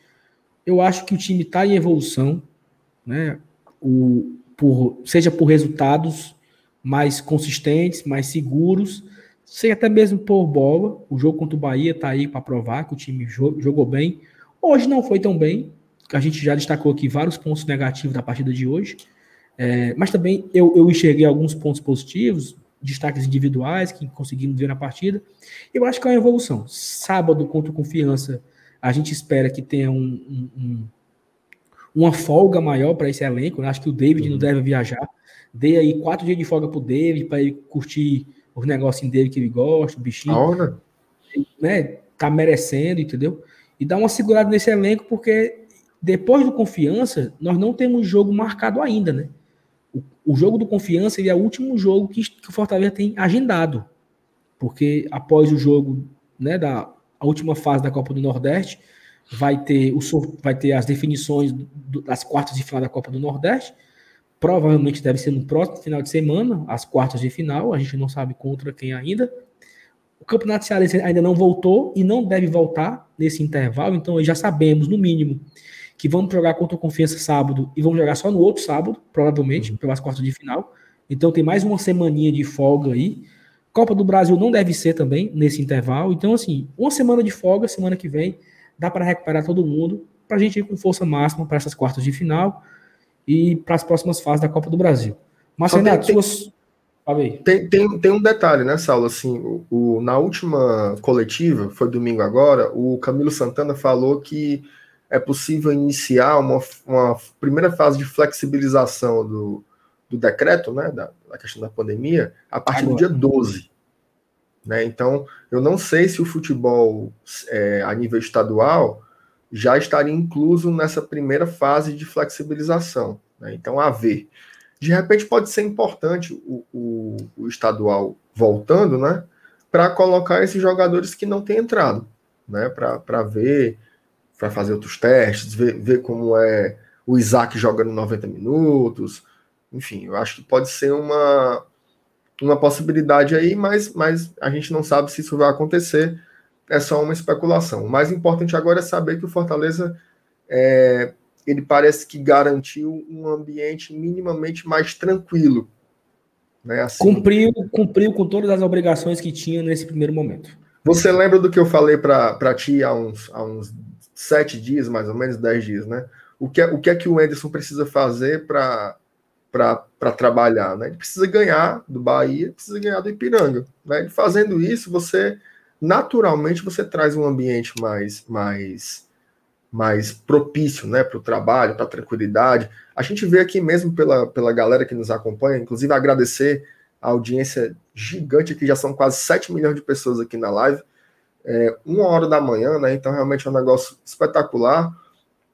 Eu acho que o time está em evolução, né? O, por, seja por resultados, mais consistentes, mais seguros, sem até mesmo por bola. O jogo contra o Bahia está aí para provar que o time jogou bem. Hoje não foi tão bem, a gente já destacou aqui vários pontos negativos da partida de hoje, é, mas também eu, eu enxerguei alguns pontos positivos, destaques individuais que conseguimos ver na partida. Eu acho que é uma evolução. Sábado contra o Confiança, a gente espera que tenha um, um, um, uma folga maior para esse elenco. Né? Acho que o David uhum. não deve viajar. Dei aí quatro dias de folga pro David para ele curtir os negocinhos dele que ele gosta, o bichinho. Hora. Né, tá merecendo, entendeu? E dá uma segurada nesse elenco, porque depois do confiança, nós não temos jogo marcado ainda, né? O, o jogo do confiança é o último jogo que, que, o Fortaleza tem agendado. Porque após o jogo né, da a última fase da Copa do Nordeste, vai ter, o, vai ter as definições do, das quartas de final da Copa do Nordeste Provavelmente deve ser no próximo final de semana, as quartas de final. A gente não sabe contra quem ainda. O Campeonato Cearense ainda não voltou e não deve voltar nesse intervalo. Então já sabemos, no mínimo, que vamos jogar contra o Confiança sábado e vamos jogar só no outro sábado, provavelmente, uhum. pelas quartas de final. Então tem mais uma semaninha de folga aí. Copa do Brasil não deve ser também nesse intervalo. Então, assim, uma semana de folga, semana que vem, dá para recuperar todo mundo, para a gente ir com força máxima para essas quartas de final e para as próximas fases da Copa do Brasil. Mas, Renato, tem, suas... tem, tem, tem, um detalhe, né, Saulo? Assim, o, o, na última coletiva, foi domingo agora, o Camilo Santana falou que é possível iniciar uma, uma primeira fase de flexibilização do, do decreto, né, da, da questão da pandemia, a partir agora. do dia 12. Né? Então, eu não sei se o futebol é, a nível estadual já estaria incluso nessa primeira fase de flexibilização. Né? Então, a ver. De repente, pode ser importante o, o, o estadual voltando, né? Para colocar esses jogadores que não têm entrado, né? Para ver, para fazer outros testes, ver, ver como é o Isaac jogando 90 minutos. Enfim, eu acho que pode ser uma, uma possibilidade aí, mas, mas a gente não sabe se isso vai acontecer é só uma especulação. O mais importante agora é saber que o Fortaleza é, ele parece que garantiu um ambiente minimamente mais tranquilo. Né? Assim, cumpriu, cumpriu com todas as obrigações que tinha nesse primeiro momento. Você lembra do que eu falei para ti há uns, há uns sete dias, mais ou menos, dez dias, né? O que é, o que, é que o Anderson precisa fazer para trabalhar? Né? Ele precisa ganhar do Bahia, precisa ganhar do Ipiranga. Né? E fazendo isso, você naturalmente você traz um ambiente mais mais mais propício né, para o trabalho, para a tranquilidade. A gente vê aqui mesmo pela, pela galera que nos acompanha, inclusive agradecer a audiência gigante, que já são quase 7 milhões de pessoas aqui na live. É, uma hora da manhã, né? Então realmente é um negócio espetacular.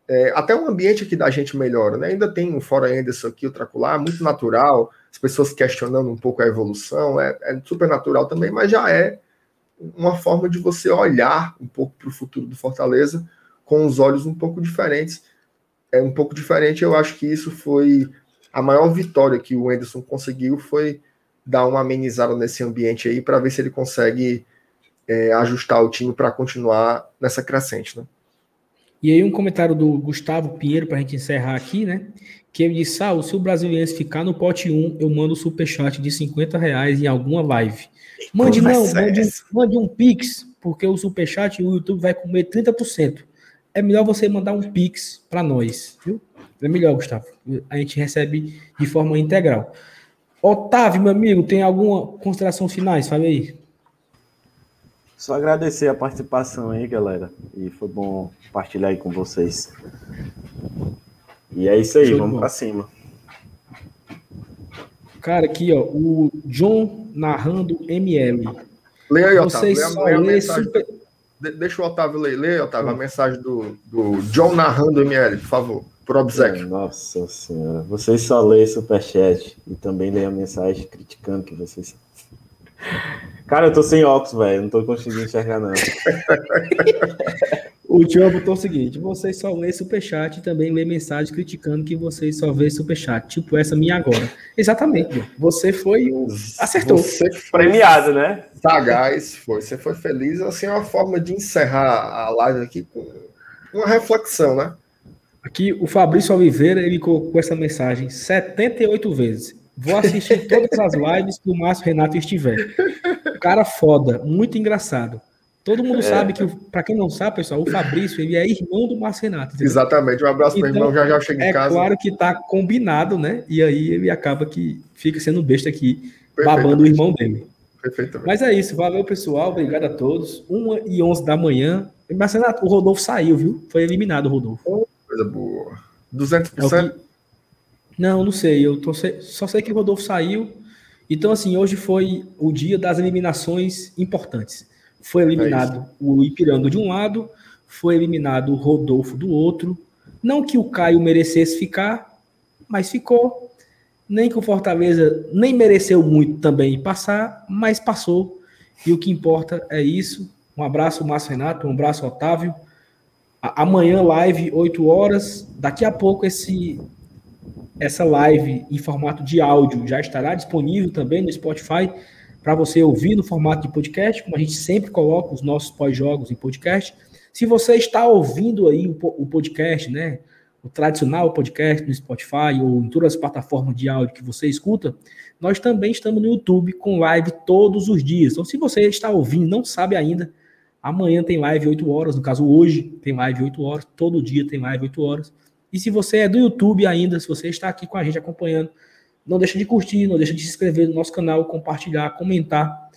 É, até o ambiente aqui da gente melhora, né? Ainda tem um fora Anderson aqui, o Tracular, muito natural, as pessoas questionando um pouco a evolução, é, é super natural também, mas já é uma forma de você olhar um pouco para o futuro do Fortaleza com os olhos um pouco diferentes. É um pouco diferente, eu acho que isso foi a maior vitória que o Anderson conseguiu foi dar uma amenizada nesse ambiente aí para ver se ele consegue é, ajustar o time para continuar nessa crescente, né? E aí um comentário do Gustavo Pinheiro para a gente encerrar aqui, né? Que ele disse, Sal, se o brasileiro ficar no pote 1, eu mando o superchat de 50 reais em alguma live. Mande não, é mande, mande um Pix, porque o superchat e o YouTube vai comer 30%. É melhor você mandar um Pix para nós, viu? É melhor, Gustavo. A gente recebe de forma integral. Otávio, meu amigo, tem alguma consideração finais? Fala aí. Só agradecer a participação aí, galera. E foi bom partilhar aí com vocês. E é isso aí, Show vamos para cima. Cara, aqui, ó, o John narrando ML. Leia aí, Otávio. Vocês leia, leia mensagem, super... Deixa o Otávio ler, leia, Otávio, a mensagem do, do John narrando ML, por favor, por obsequio. Nossa senhora, vocês só leem superchat e também leem a mensagem criticando que vocês Cara, eu tô sem óculos, velho. Não tô conseguindo enxergar, não. (laughs) o Tio botou o seguinte: vocês só lê superchat e também lê mensagem criticando que vocês só vê superchat. Tipo essa minha agora. Exatamente, Você foi o. Acertou. Você foi premiado, né? Sagaz, foi. Você foi feliz. Assim, é uma forma de encerrar a live aqui com uma reflexão, né? Aqui, o Fabrício Oliveira, ele colocou essa mensagem 78 vezes. Vou assistir todas as lives que o Márcio Renato estiver. Cara foda, muito engraçado. Todo mundo é. sabe que, para quem não sabe, pessoal, o Fabrício ele é irmão do Márcio Renato. Entendeu? Exatamente. Um abraço então, meu irmão, já já chega em é casa. É claro que tá combinado, né? E aí ele acaba que fica sendo besta aqui, babando o irmão dele. Perfeitamente. Mas é isso, valeu pessoal, obrigado a todos. 1 e 11 da manhã. Mas Renato, o Rodolfo saiu, viu? Foi eliminado o Rodolfo. Coisa boa. 200%? É não, não sei. Eu tô, só sei que o Rodolfo saiu. Então, assim, hoje foi o dia das eliminações importantes. Foi eliminado é o Ipiranga de um lado, foi eliminado o Rodolfo do outro. Não que o Caio merecesse ficar, mas ficou. Nem que o Fortaleza nem mereceu muito também passar, mas passou. E o que importa é isso. Um abraço, Márcio Renato, um abraço, Otávio. Amanhã, live, 8 horas. Daqui a pouco, esse essa live em formato de áudio já estará disponível também no Spotify para você ouvir no formato de podcast, como a gente sempre coloca os nossos pós-jogos em podcast. Se você está ouvindo aí o podcast, né, o tradicional podcast no Spotify ou em todas as plataformas de áudio que você escuta, nós também estamos no YouTube com live todos os dias. Então, se você está ouvindo não sabe ainda, amanhã tem live 8 horas, no caso hoje tem live 8 horas, todo dia tem live 8 horas. E se você é do YouTube ainda, se você está aqui com a gente acompanhando, não deixa de curtir, não deixa de se inscrever no nosso canal, compartilhar, comentar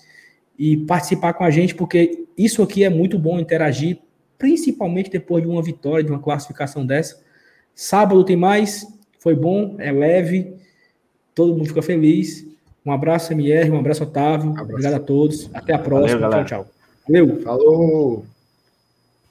e participar com a gente, porque isso aqui é muito bom interagir, principalmente depois de uma vitória, de uma classificação dessa. Sábado tem mais, foi bom, é leve, todo mundo fica feliz. Um abraço, MR, um abraço, Otávio. Um abraço. Obrigado a todos. Até a próxima. Valeu, tchau, tchau. Valeu. Falou.